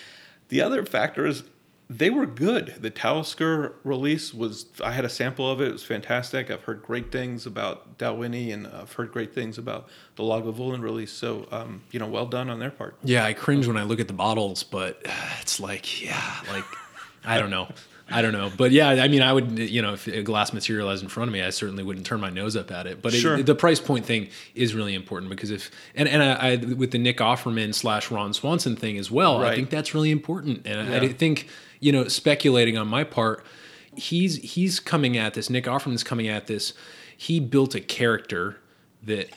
The other factor is they were good. The Talisker release was, I had a sample of it. It was fantastic. I've heard great things about Dalwhinnie and I've heard great things about the Lagavulin release. So, um, you know, well done on their part. Yeah, I cringe when I look at the bottles, but it's like, yeah, like I don't know. I don't know, but yeah, I mean, I would, you know, if a glass materialized in front of me, I certainly wouldn't turn my nose up at it. But it- the price point thing is really important because if and and I, I with the Nick Offerman slash Ron Swanson thing as well, I think that's really important. And I, I think you know, speculating on my part, he's he's coming at this. Nick Offerman's coming at this. He built a character that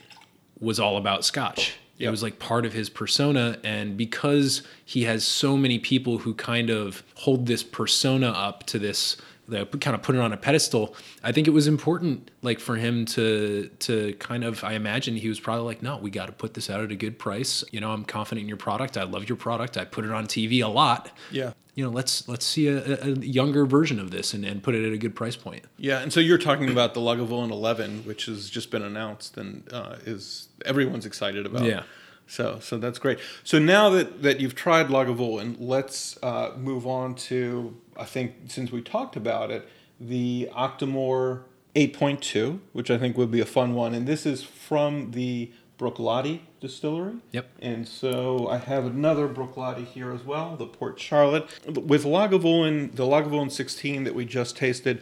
was all about Scotch. It was like part of his persona. And because he has so many people who kind of hold this persona up to this, they kind of put it on a pedestal, I think it was important like for him to to kind of I imagine he was probably like, no, we got to put this out at a good price. You know, I'm confident in your product. I love your product. I put it on TV a lot. Yeah. You know, let's let's see a, a younger version of this and, and put it at a good price point. Yeah, and so you're talking about the Lagavulin 11, which has just been announced and uh, is everyone's excited about. Yeah. So so that's great. So now that that you've tried Lagavulin, let's uh, move on to I think since we talked about it, the Octomore 8.2, which I think would be a fun one, and this is from the Bruichladdich distillery. Yep. And so I have another Bruichladdich here as well, the Port Charlotte. With Lagavulin, the Lagavulin 16 that we just tasted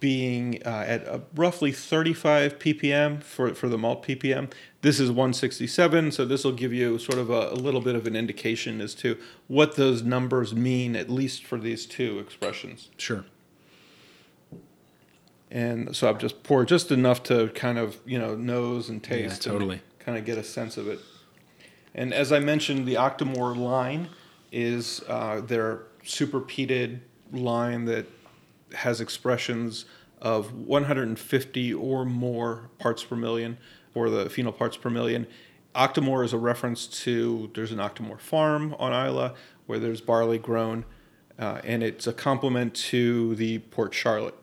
being uh, at uh, roughly 35 ppm for, for the malt ppm. This is 167, so this will give you sort of a, a little bit of an indication as to what those numbers mean, at least for these two expressions. Sure. And so I've just poured just enough to kind of, you know, nose and taste. and totally. Kind of get a sense of it. And as I mentioned, the Octomore line is uh, their superpeated line that has expressions of 150 or more parts per million or the phenol parts per million. Octomore is a reference to there's an Octomore farm on Islay where there's barley grown, uh, and it's a complement to the Port Charlotte,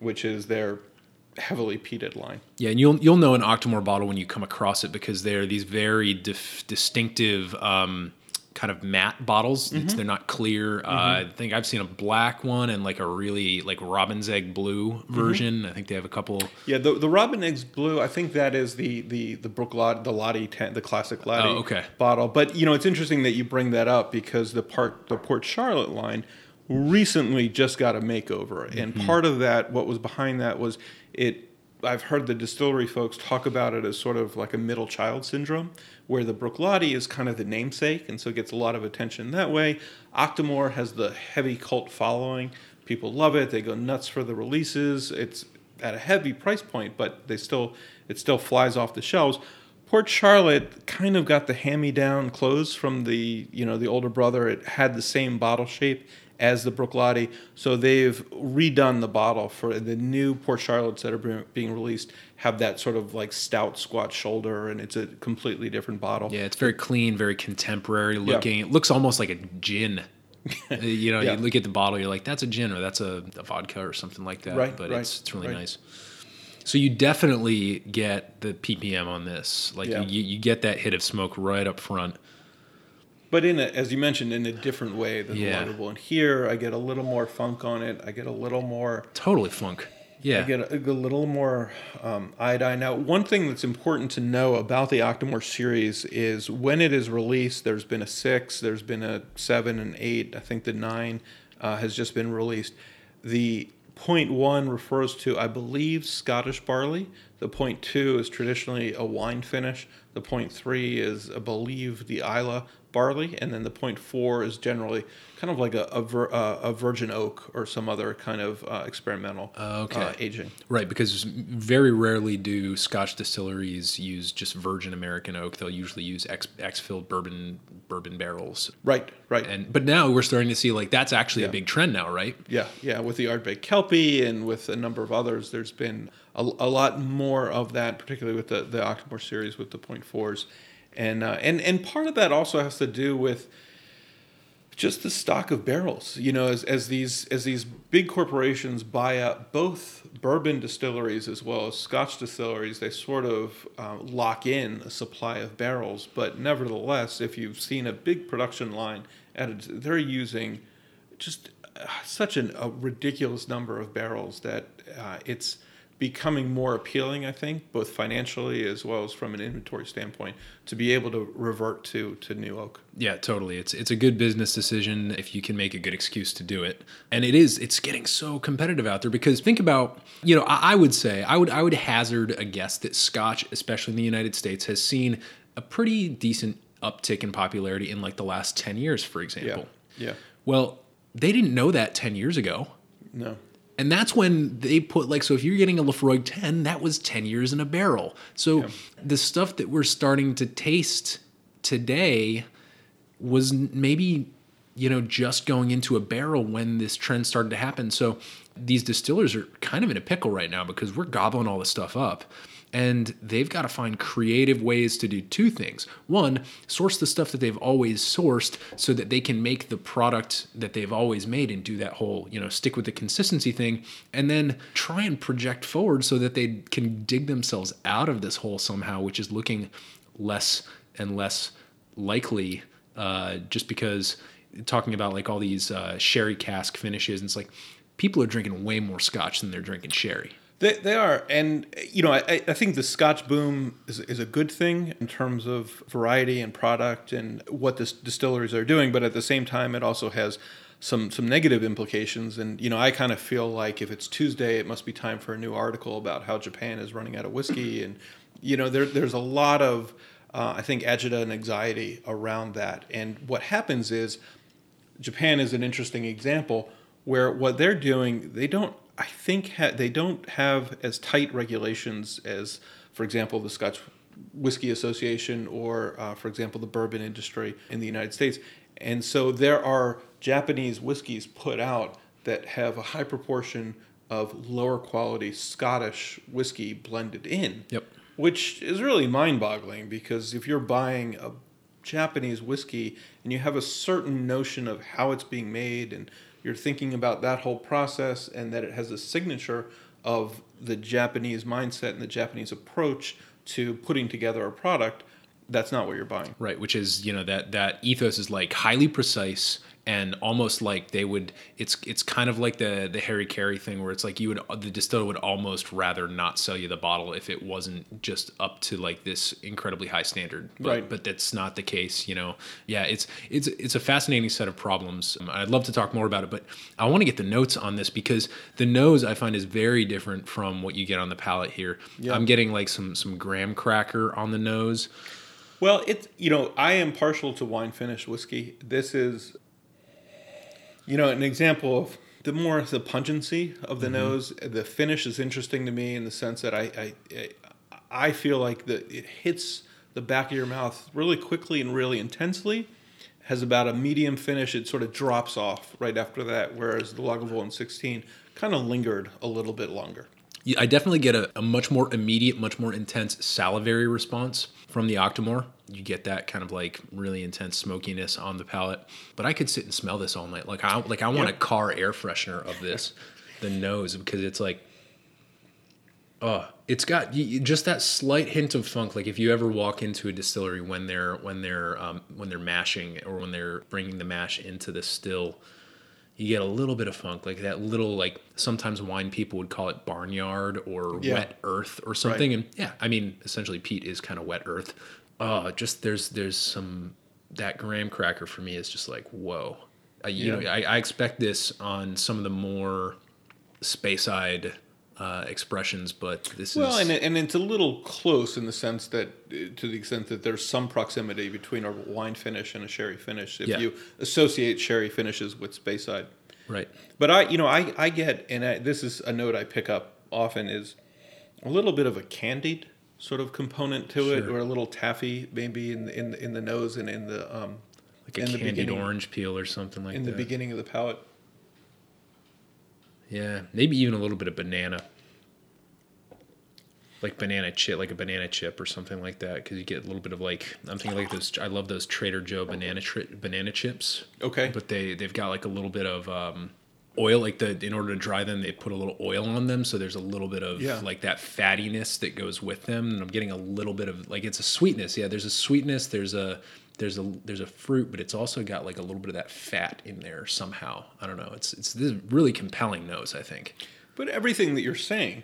which is their heavily peated line. Yeah, and you'll you'll know an Octomore bottle when you come across it because they're these very dif- distinctive um, kind of matte bottles. It's, they're not clear. Uh, I think I've seen a black one and like a really like robin's egg blue version. I think they have a couple. Yeah, the the Robin Eggs Blue, I think that is the the the Brook Lot, the Laddie, ten, the classic Laddie Oh, okay. bottle. But you know, it's interesting that you bring that up because the part the Port Charlotte line recently just got a makeover, and Mm-hmm. part of that, what was behind that, was it. I've heard the distillery folks talk about it as sort of like a middle child syndrome, where the Bruichladdich is kind of the namesake, and so it gets a lot of attention that way. Octomore has the heavy cult following. People love it. They go nuts for the releases. It's at a heavy price point, but they still it still flies off the shelves. Port Charlotte kind of got the hand-me-down clothes from the you know the older brother. It had the same bottle shape as the Bruichladdich, so they've redone the bottle for the new Port Charlottes that are being released. Have that sort of like stout squat shoulder, and it's a completely different bottle. Yeah, it's very clean, very contemporary looking. It looks almost like a gin. Uh, you know, Yeah. you look at the bottle, you're like, that's a gin or that's a, a vodka or something like that. Right, but right, it's it's really right. nice. So you definitely get the ppm on this. Like Yeah. you, you get that hit of smoke right up front. But in a, as you mentioned, in a different way than Yeah. the Lagavulin. And here, I get a little more funk on it. I get a little more Totally funk. Yeah. I get a, a little more um, iodine. Now, one thing that's important to know about the Octomore series is when it is released, there's been a six, there's been a seven and eight. I think the nine uh, has just been released. The point one refers to, I believe, Scottish barley. The point two is traditionally a wine finish. The point three is, I believe, the Islay barley, and then the point four is generally kind of like a a, vir, uh, a virgin oak or some other kind of uh, experimental Okay. uh, aging. Right, because very rarely do Scotch distilleries use just virgin American oak. They'll usually use ex, ex-filled bourbon bourbon barrels. Right, right. And but now we're starting to see like that's actually a big trend now, right? yeah, yeah. With the Ardbeg Kelpie and with a number of others, there's been a, a lot more of that, particularly with the the Octomore series with the point fours, and uh, and and part of that also has to do with just the stock of barrels. You know, as, as these as these big corporations buy up both bourbon distilleries as well as Scotch distilleries, they sort of uh, lock in a supply of barrels. But nevertheless, if you've seen a big production line, at they're using just uh, such an, a ridiculous number of barrels that uh, it's becoming more appealing, I think, both financially as well as from an inventory standpoint, to be able to revert to to new oak. Yeah, totally. It's it's a good business decision if you can make a good excuse to do it. And it is it's getting so competitive out there because think about, you know, I, I would say I would I would hazard a guess that Scotch, especially in the United States, has seen a pretty decent uptick in popularity in like the last 10 years, for example. Yeah, example. yeah, Well, they didn't know that 10 years ago. no, And that's when they put like so if you're getting a Laphroaig 10, that was 10 years in a barrel. So the stuff that we're starting to taste today was maybe you know just going into a barrel when this trend started to happen. So these distillers are kind of in a pickle right now because we're gobbling all this stuff up. And they've got to find creative ways to do two things. One, source the stuff that they've always sourced so that they can make the product that they've always made and do that whole, you know, stick with the consistency thing. And then try and project forward so that they can dig themselves out of this hole somehow, which is looking less and less likely uh, just because talking about like all these uh, sherry cask finishes, and it's like people are drinking way more scotch than they're drinking sherry. They, they are, and you know, I, I think the Scotch boom is, is a good thing in terms of variety and product and what the distilleries are doing. But at the same time, it also has some some negative implications. And you know, I kind of feel like if it's Tuesday, it must be time for a new article about how Japan is running out of whiskey, and you know, there there's a lot of uh, I think agita and anxiety around that. And what happens is Japan is an interesting example where what they're doing, they don't, I think, ha- they don't have as tight regulations as, for example, the Scotch Whiskey Association or, uh, for example, the bourbon industry in the United States. And so there are Japanese whiskeys put out that have a high proportion of lower quality Scottish whiskey blended in. Yep. Which is really mind boggling because if you're buying a Japanese whiskey and you have a certain notion of how it's being made and you're thinking about that whole process and that it has a signature of the Japanese mindset and the Japanese approach to putting together a product, that's not what you're buying. Right, which is you know that that ethos is like highly precise and almost like they would. It's it's kind of like the the Harry Carey thing where it's like you would the distiller would almost rather not sell you the bottle if it wasn't just up to like this incredibly high standard. But, Right. But that's not the case. You know. Yeah. It's it's it's a fascinating set of problems. Um, I'd love to talk more about it, but I want to get the notes on this because the nose I find is very different from what you get on the palate here. Yeah. I'm getting like some some graham cracker on the nose. Well, it's you know I am partial to wine finished whiskey. This is, you know, an example of the more the pungency of Mm-hmm. the nose. The finish is interesting to me in the sense that I I, I, feel like that it hits the back of your mouth really quickly and really intensely. Has about a medium finish. It sort of drops off right after that, whereas the Lagavulin 16 kind of lingered a little bit longer. I definitely get a, a much more immediate, much more intense salivary response from the Octomore. You get that kind of like really intense smokiness on the palate. But I could sit and smell this all night. Like I like I want Yeah. a car air freshener of this, the nose, because it's like, oh, it's got just that slight hint of funk. Like if you ever walk into a distillery when they're when they're um, when they're mashing or when they're bringing the mash into the still you get a little bit of funk, like that little like sometimes wine people would call it barnyard or Yeah. wet earth or something. Right. And yeah, I mean essentially peat is kind of wet earth. Uh just there's there's some that graham cracker for me is just like whoa. I, you know, I, I expect this on some of the more Speyside uh, expressions, but this Well, is and, and it's a little close in the sense that, to the extent that there's some proximity between a wine finish and a sherry finish, if Yeah. you associate sherry finishes with Speyside. right. But I, you know, I, I get, and I, this is a note I pick up often is a little bit of a candied sort of component to it, or a little taffy maybe in the, in the, in the nose and in the um, Like a in the candied orange peel or something like in that. the beginning of the palate. Yeah, maybe even a little bit of banana, like banana chip, like a banana chip or something like that, because you get a little bit of like I'm thinking like those. I love those Trader Joe banana tri- banana chips. Okay. but they they've got like a little bit of um, oil, like the in order to dry them, they put a little oil on them, so there's a little bit of Yeah. like that fattiness that goes with them, and I'm getting a little bit of like it's a sweetness. Yeah, there's a sweetness. There's a there's a there's a fruit, but it's also got like a little bit of that fat in there somehow. I don't know. It's it's this really compelling nose. I think. But everything that you're saying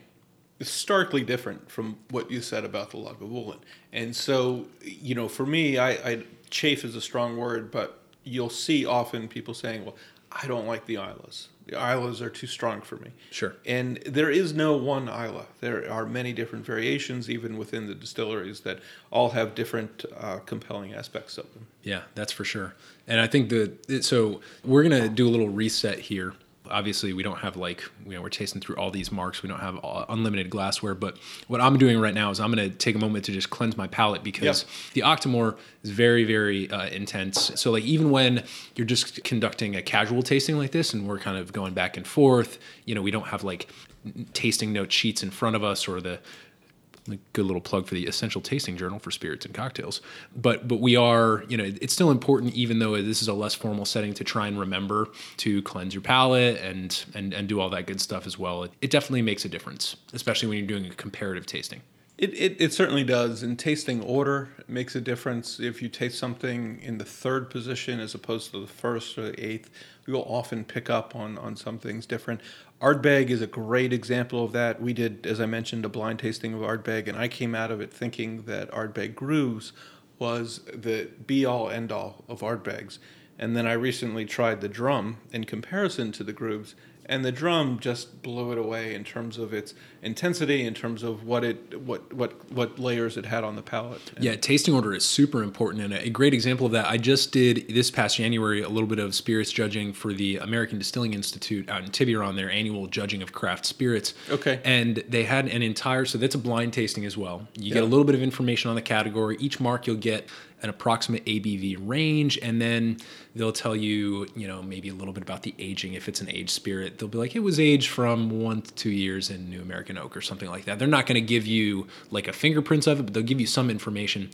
is starkly different from what you said about the Lagavulin. And so, you know, for me, I, I chafe is a strong word, but you'll see often people saying, "Well, I don't like the Islays. The Islays are too strong for me." Sure. And there is no one Islay. There are many different variations, even within the distilleries, that all have different uh, compelling aspects of them. Yeah, that's for sure. And I think the so we're gonna do a little reset here. Obviously, we don't have like you know we're tasting through all these marks. We don't have all, unlimited glassware. But what I'm doing right now is I'm gonna take a moment to just cleanse my palate because the Octomore is very very uh, intense. So like even when you're just conducting a casual tasting like this, and we're kind of going back and forth, you know, we don't have like tasting note sheets in front of us or the good little plug for the essential tasting journal for spirits and cocktails but but we are you know it's still important even though this is a less formal setting to try and remember to cleanse your palate and and and do all that good stuff as well it, it definitely makes a difference especially when you're doing a comparative tasting It, it, it certainly does. And tasting order makes a difference. If you taste something in the third position as opposed to the first or the eighth, will often pick up on, on some things different. Ardbeg is a great example of that. We did, as I mentioned, a blind tasting of Ardbeg, and I came out of it thinking that Ardbeg Grooves was the be all end all of Ardbegs. And then I recently tried the drum in comparison to the grooves, and the drum just blew it away in terms of its intensity, in terms of what it what what what layers it had on the palate. And Yeah, tasting order is super important. And a great example of that, I just did this past January a little bit of spirits judging for the American Distilling Institute out in Tiburon, their annual judging of craft spirits. Okay. And they had an entire, so that's a blind tasting as well. You get a little bit of information on the category. Each mark you'll get an approximate ABV range, and then they'll tell you, you know, maybe a little bit about the aging. If it's an aged spirit, they'll be like, it was aged from one to two years in New American oak or something like that. They're not going to give you like a fingerprints of it, but they'll give you some information.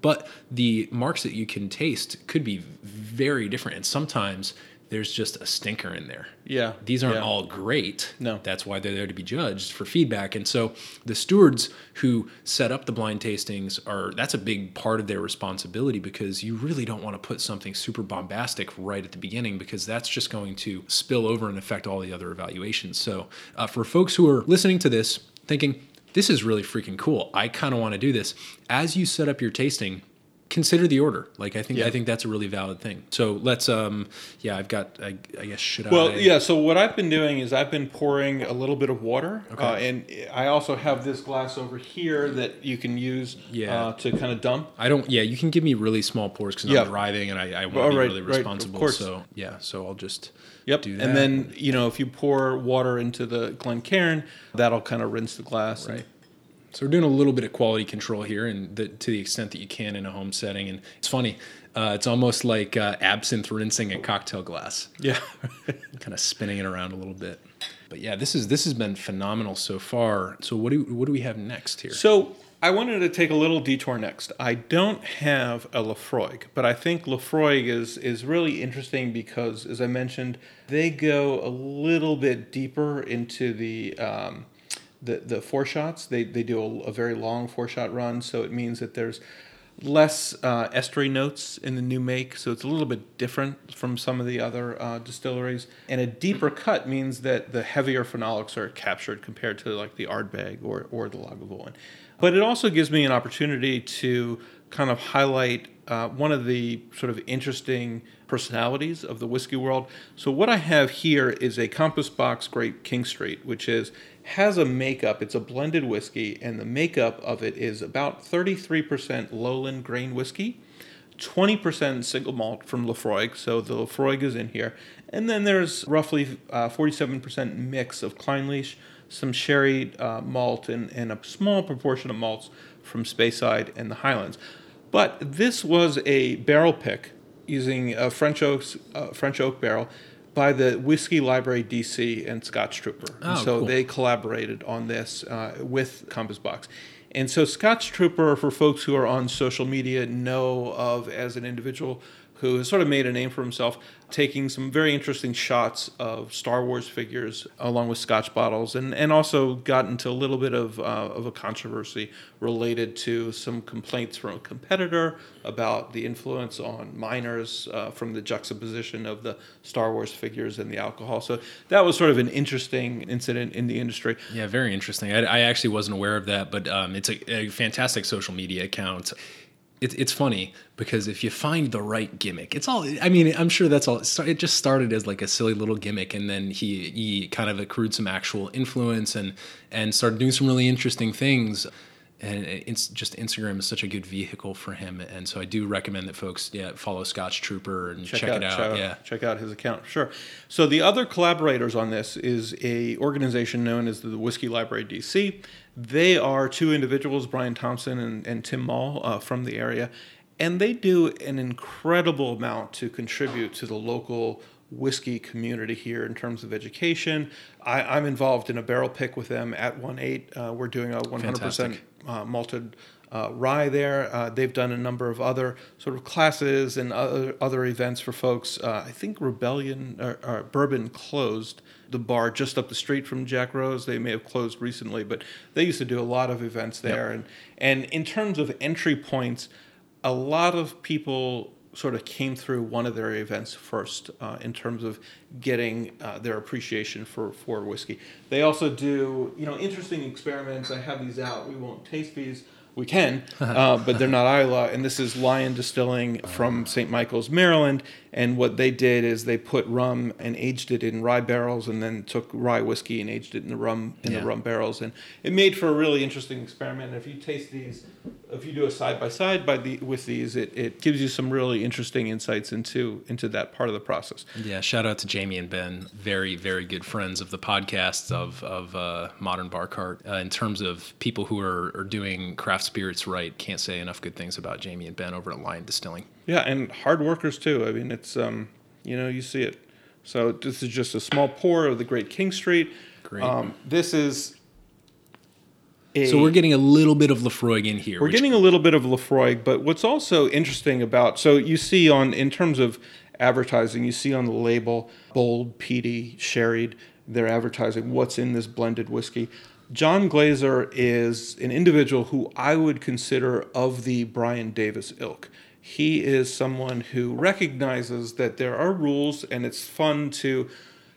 But the marks that you can taste could be very different, and sometimes there's just a stinker in there. Yeah, These aren't yeah. all great. No. That's why they're there to be judged for feedback. And so the stewards who set up the blind tastings are that's a big part of their responsibility because you really don't want to put something super bombastic right at the beginning because that's just going to spill over and affect all the other evaluations. So uh, for folks who are listening to this thinking, this is really freaking cool. I kind of want to do this. As you set up your tasting, consider the order. Like I think Yeah. I think that's a really valid thing. So let's um yeah, I've got I, I guess should Well, I Well yeah. So what I've been doing is I've been pouring a little bit of water, uh, and I also have this glass over here that you can use Yeah. uh, to kind of dump. I don't yeah, you can give me really small pours cuz Yeah. I'm driving and I, I want Oh, to be right, really right, responsible. course. So yeah, so I'll just Yep. do that. And then you know if you pour water into the Glencairn, that'll kind of rinse the glass. and- Right. So we're doing a little bit of quality control here, and the, to the extent that you can in a home setting. And it's funny, uh, it's almost like uh, absinthe rinsing a cocktail glass, yeah. kind of spinning it around a little bit. But yeah, this is this has been phenomenal so far. So what do what do we have next here? So I wanted to take a little detour next. I don't have a Laphroaig, but I think Laphroaig is is really interesting because, as I mentioned, they go a little bit deeper into the um, the the foreshots. They they do a, a very long foreshot run, so it means that there's less uh, estery notes in the new make, so it's a little bit different from some of the other uh, distilleries. And a deeper cut means that the heavier phenolics are captured compared to like the Ardbeg or, or the Lagavulin. But it also gives me an opportunity to kind of highlight uh, one of the sort of interesting personalities of the whiskey world. So what I have here is a Compass Box Great King Street, which is has a makeup. It's a blended whiskey, and the makeup of it is about 33% lowland grain whiskey, 20% single malt from Laphroaig. So the Laphroaig is in here, and then there's roughly uh, 47% mix of Clynelish, some sherry uh, malt, and, and a small proportion of malts from Speyside and the Highlands. But this was a barrel pick using a French oak, uh, French oak barrel by the Whiskey Library DC and Scotch Trooper. And Oh, so cool. they collaborated on this uh, with Compass Box. And so Scotch Trooper, for folks who are on social media, know of as an individual who has sort of made a name for himself, taking some very interesting shots of Star Wars figures along with Scotch bottles, and, and also got into a little bit of, uh, of a controversy related to some complaints from a competitor about the influence on minors uh, from the juxtaposition of the Star Wars figures and the alcohol. So that was sort of an interesting incident in the industry. Yeah, very interesting. I, I actually wasn't aware of that, but um, it's a, a fantastic social media account. It, it's funny because if you find the right gimmick, it's all. I mean, I'm sure that's all. It just started as like a silly little gimmick, and then he he kind of accrued some actual influence and and started doing some really interesting things. And it's just Instagram is such a good vehicle for him, and so I do recommend that folks yeah follow Scotch Trooper and check, it out. Check, yeah, check out his account. Sure. So the other collaborators on this is a organization known as the Whiskey Library DC. They are two individuals, Brian Thompson and, and Tim Mall uh, from the area, and they do an incredible amount to contribute to the local whiskey community here in terms of education. I, I'm involved in a barrel pick with them at 1.8. Uh, we're doing a 100% uh, malted uh, rye there. Uh, they've done a number of other sort of classes and other, other events for folks. Uh, I think Rebellion or, or Bourbon closed the bar just up the street from Jack Rose. They may have closed recently, but they used to do a lot of events there. And and in terms of entry points, a lot of people sort of came through one of their events first uh, in terms of getting uh, their appreciation for, for whiskey. They also do, you know, interesting experiments. I have these out. We won't taste these. We can, uh, but they're not Islay. And this is Lyon Distilling from St. Michael's, Maryland. And what they did is they put rum and aged it in rye barrels, and then took rye whiskey and aged it in the rum in Yeah. the rum barrels. And it made for a really interesting experiment. And if you taste these, if you do a side by side by the with these, it, it gives you some really interesting insights into into that part of the process. Yeah, shout out to Jamie and Ben, very very good friends of the podcast of of uh, Modern Bar Cart. Uh, in terms of people who are, are doing craft spirits right, can't say enough good things about Jamie and Ben over at Lyon Distilling. Yeah, and hard workers too. I mean, it's um, you know, you see it. So this is just a small pour of the Great King Street. Great. Um, this is. A, So we're getting a little bit of Laphroaig in here. We're getting a little bit of Laphroaig, but what's also interesting about so you see on in terms of advertising, you see on the label bold, peaty, sherried. They're advertising what's in this blended whiskey. John Glaser is an individual who I would consider of the Brian Davis ilk. He is someone who recognizes that there are rules and it's fun to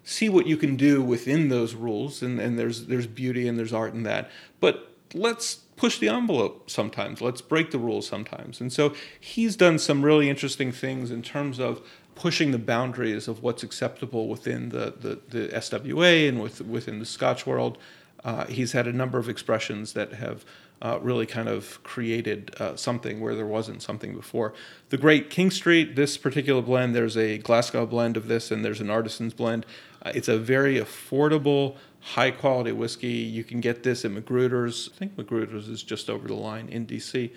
see what you can do within those rules and, and there's there's beauty and there's art in that. But let's push the envelope sometimes. Let's break the rules sometimes. And so he's done some really interesting things in terms of pushing the boundaries of what's acceptable within the, the, the SWA and with, within the Scotch world. Uh, he's had a number of expressions that have uh, really kind of created uh, something where there wasn't something before. The Great King Street, this particular blend, there's a Glasgow blend of this, and there's an artisan's blend. Uh, it's a very affordable, high quality whiskey. You can get this at Magruder's. I think Magruder's is just over the line in DC,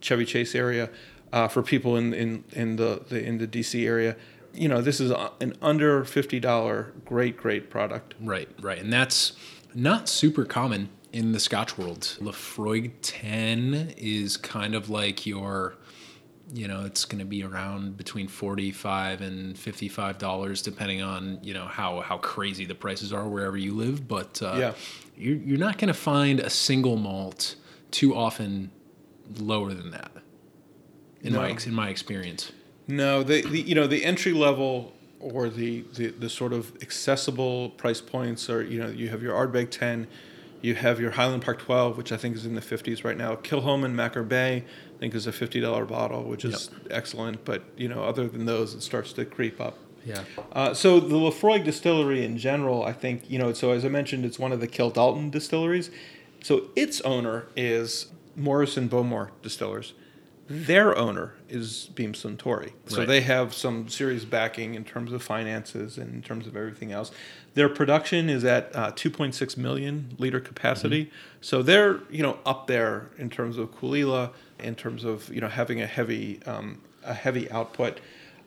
Chevy Chase area. Uh, for people in, in, in the, the in the DC area, you know this is an under fifty dollar great great product. Right, right, and that's not super common in the Scotch world. Laphroaig 10 is kind of like your, you know, it's going to be around between 45 and $55 depending on, you know, how, how crazy the prices are wherever you live. But uh, Yeah. you're, you're not going to find a single malt too often lower than that in, my, No. ex- in my experience. No, the, the you know the entry level or the, the the sort of accessible price points are you know you have your Ardbeg 10, you have your Highland Park 12, which I think is in the 50s right now. Kilchoman Machir Bay, I think is a $50 bottle, which is excellent. But you know other than those, it starts to creep up. Yeah. Uh, so the Laphroaig distillery in general, I think you know. So as I mentioned, it's one of the Kildalton distilleries. So its owner is Morrison Bowmore Distillers. Their owner is Beam Suntory. So Right. they have some serious backing in terms of finances and in terms of everything else. Their production is at uh, 2.6 million liter capacity. So they're you know up there in terms of Caol Ila, in terms of you know having a heavy um, a heavy output.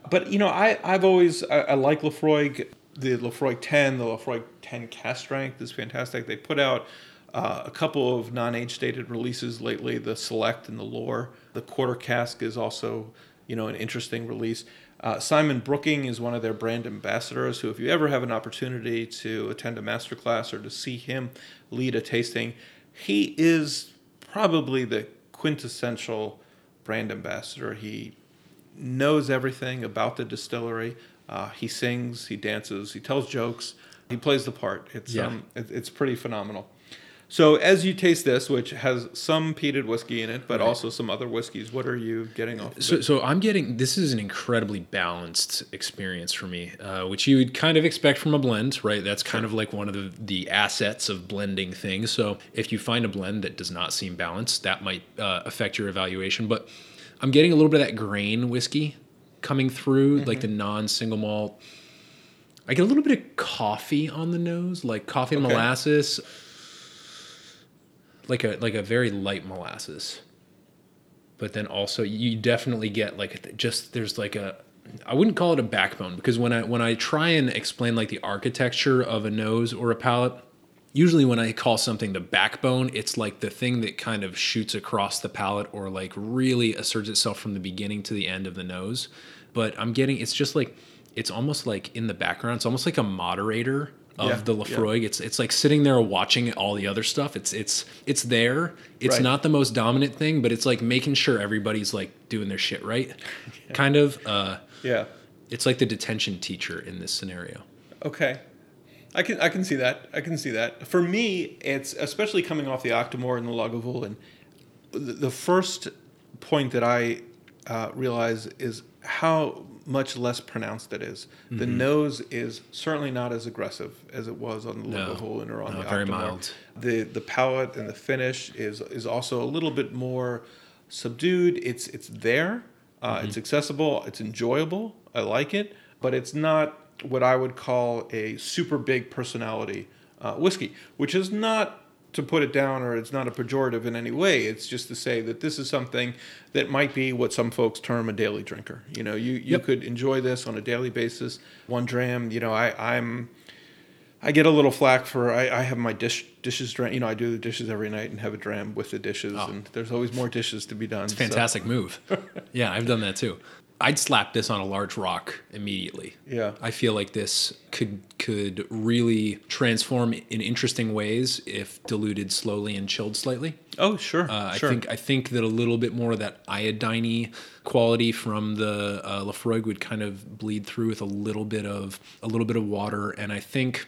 But you know, I I've always I, I like Laphroaig. The Laphroaig 10, the Laphroaig 10 cask strength is fantastic. They put out uh, a couple of non-age stated releases lately. The Select and the Lore. The Quarter Cask is also you know an interesting release. Uh, Simon Brooking is one of their brand ambassadors. Who, if you ever have an opportunity to attend a masterclass or to see him lead a tasting, he is probably the quintessential brand ambassador. He knows everything about the distillery. Uh, he sings, he dances, he tells jokes, he plays the part. It's Yeah. um, it, it's pretty phenomenal. So as you taste this, which has some peated whiskey in it, but also some other whiskeys, what are you getting off? Of So, so I'm getting this is an incredibly balanced experience for me, uh, which you would kind of expect from a blend, right? That's kind of like one of the, the assets of blending things. So if you find a blend that does not seem balanced, that might uh, affect your evaluation. But I'm getting a little bit of that grain whiskey coming through, like the non single malt. I get a little bit of coffee on the nose, like coffee and Okay. molasses, like a like a very light molasses but then also you definitely get like just there's like a I wouldn't call it a backbone because when I when I try and explain like the architecture of a nose or a palate, usually when I call something the backbone, it's like the thing that kind of shoots across the palate or like really asserts itself from the beginning to the end of the nose. But I'm getting it's just like it's almost like in the background, it's almost like a moderator of Yeah, the yeah. It's it's like sitting there watching all the other stuff. It's it's it's there. It's Right. not the most dominant thing, but it's like making sure everybody's like doing their shit right. Kind of. Uh, yeah. it's like the detention teacher in this scenario. Okay. I can I can see that. I can see that. For me, it's especially coming off the Octomore and the Lagavulin. The, the first point that I uh, realize is how much less pronounced it is. The nose is certainly not as aggressive as it was on the No. Lagavulin or on No, the very Octomore. mild. The the palate and the finish is is also a little bit more subdued. It's it's there. Uh, Mm-hmm. It's accessible. It's enjoyable. I like it, but it's not what I would call a super big personality uh, whiskey, which is not to put it down or it's not a pejorative in any way. It's just to say that this is something that might be what some folks term a daily drinker. You know, you, you Yep. could enjoy this on a daily basis. One dram, you know, I, I'm I get a little flack for I, I have my dish dishes dram. You know, I do the dishes every night and have a dram with the dishes, oh. and there's always more dishes to be done. so- Fantastic move. yeah, I've done that too. I'd slap this on a large rock immediately. Yeah. I feel like this could could really transform in interesting ways if diluted slowly and chilled slightly. Oh, sure, Uh, sure. I think I think that a little bit more of that iodine quality from the uh, Laphroaig would kind of bleed through with a little bit of a little bit of water, and I think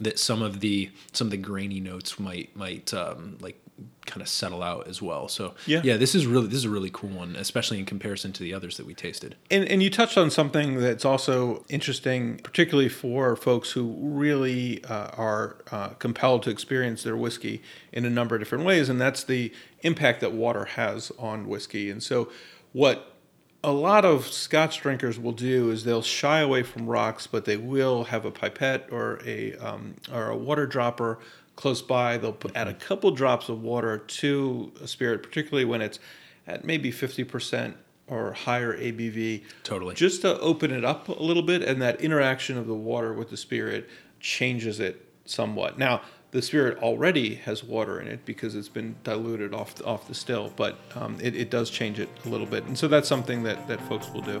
that some of the some of the grainy notes might might um, like kind of settle out as well. So Yeah. yeah, this is really this is a really cool one, especially in comparison to the others that we tasted. And, and you touched on something that's also interesting, particularly for folks who really uh, are uh, compelled to experience their whiskey in a number of different ways, and that's the impact that water has on whiskey. And so, what a lot of Scotch drinkers will do is they'll shy away from rocks, but they will have a pipette or a um, or a water dropper close by. They'll put, add a couple drops of water to a spirit, particularly when it's at maybe fifty percent or higher ABV. Totally. Just to open it up a little bit, and that interaction of the water with the spirit changes it somewhat. Now, the spirit already has water in it because it's been diluted off the, off the still, but um, it, it does change it a little bit, and so that's something that that folks will do.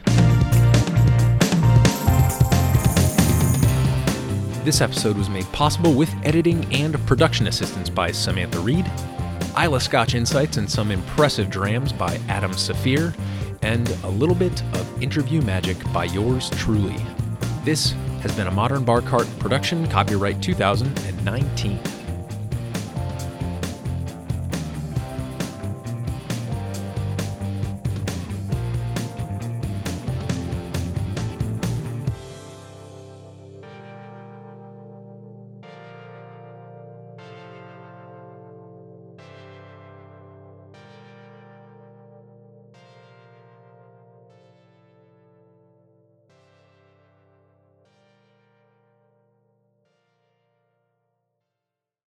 This episode was made possible with editing and production assistance by Samantha Reed, Islay Scotch Insights and some impressive drams by Adam Safir, and a little bit of interview magic by yours truly. This has been a Modern Bar Cart production, copyright 2019.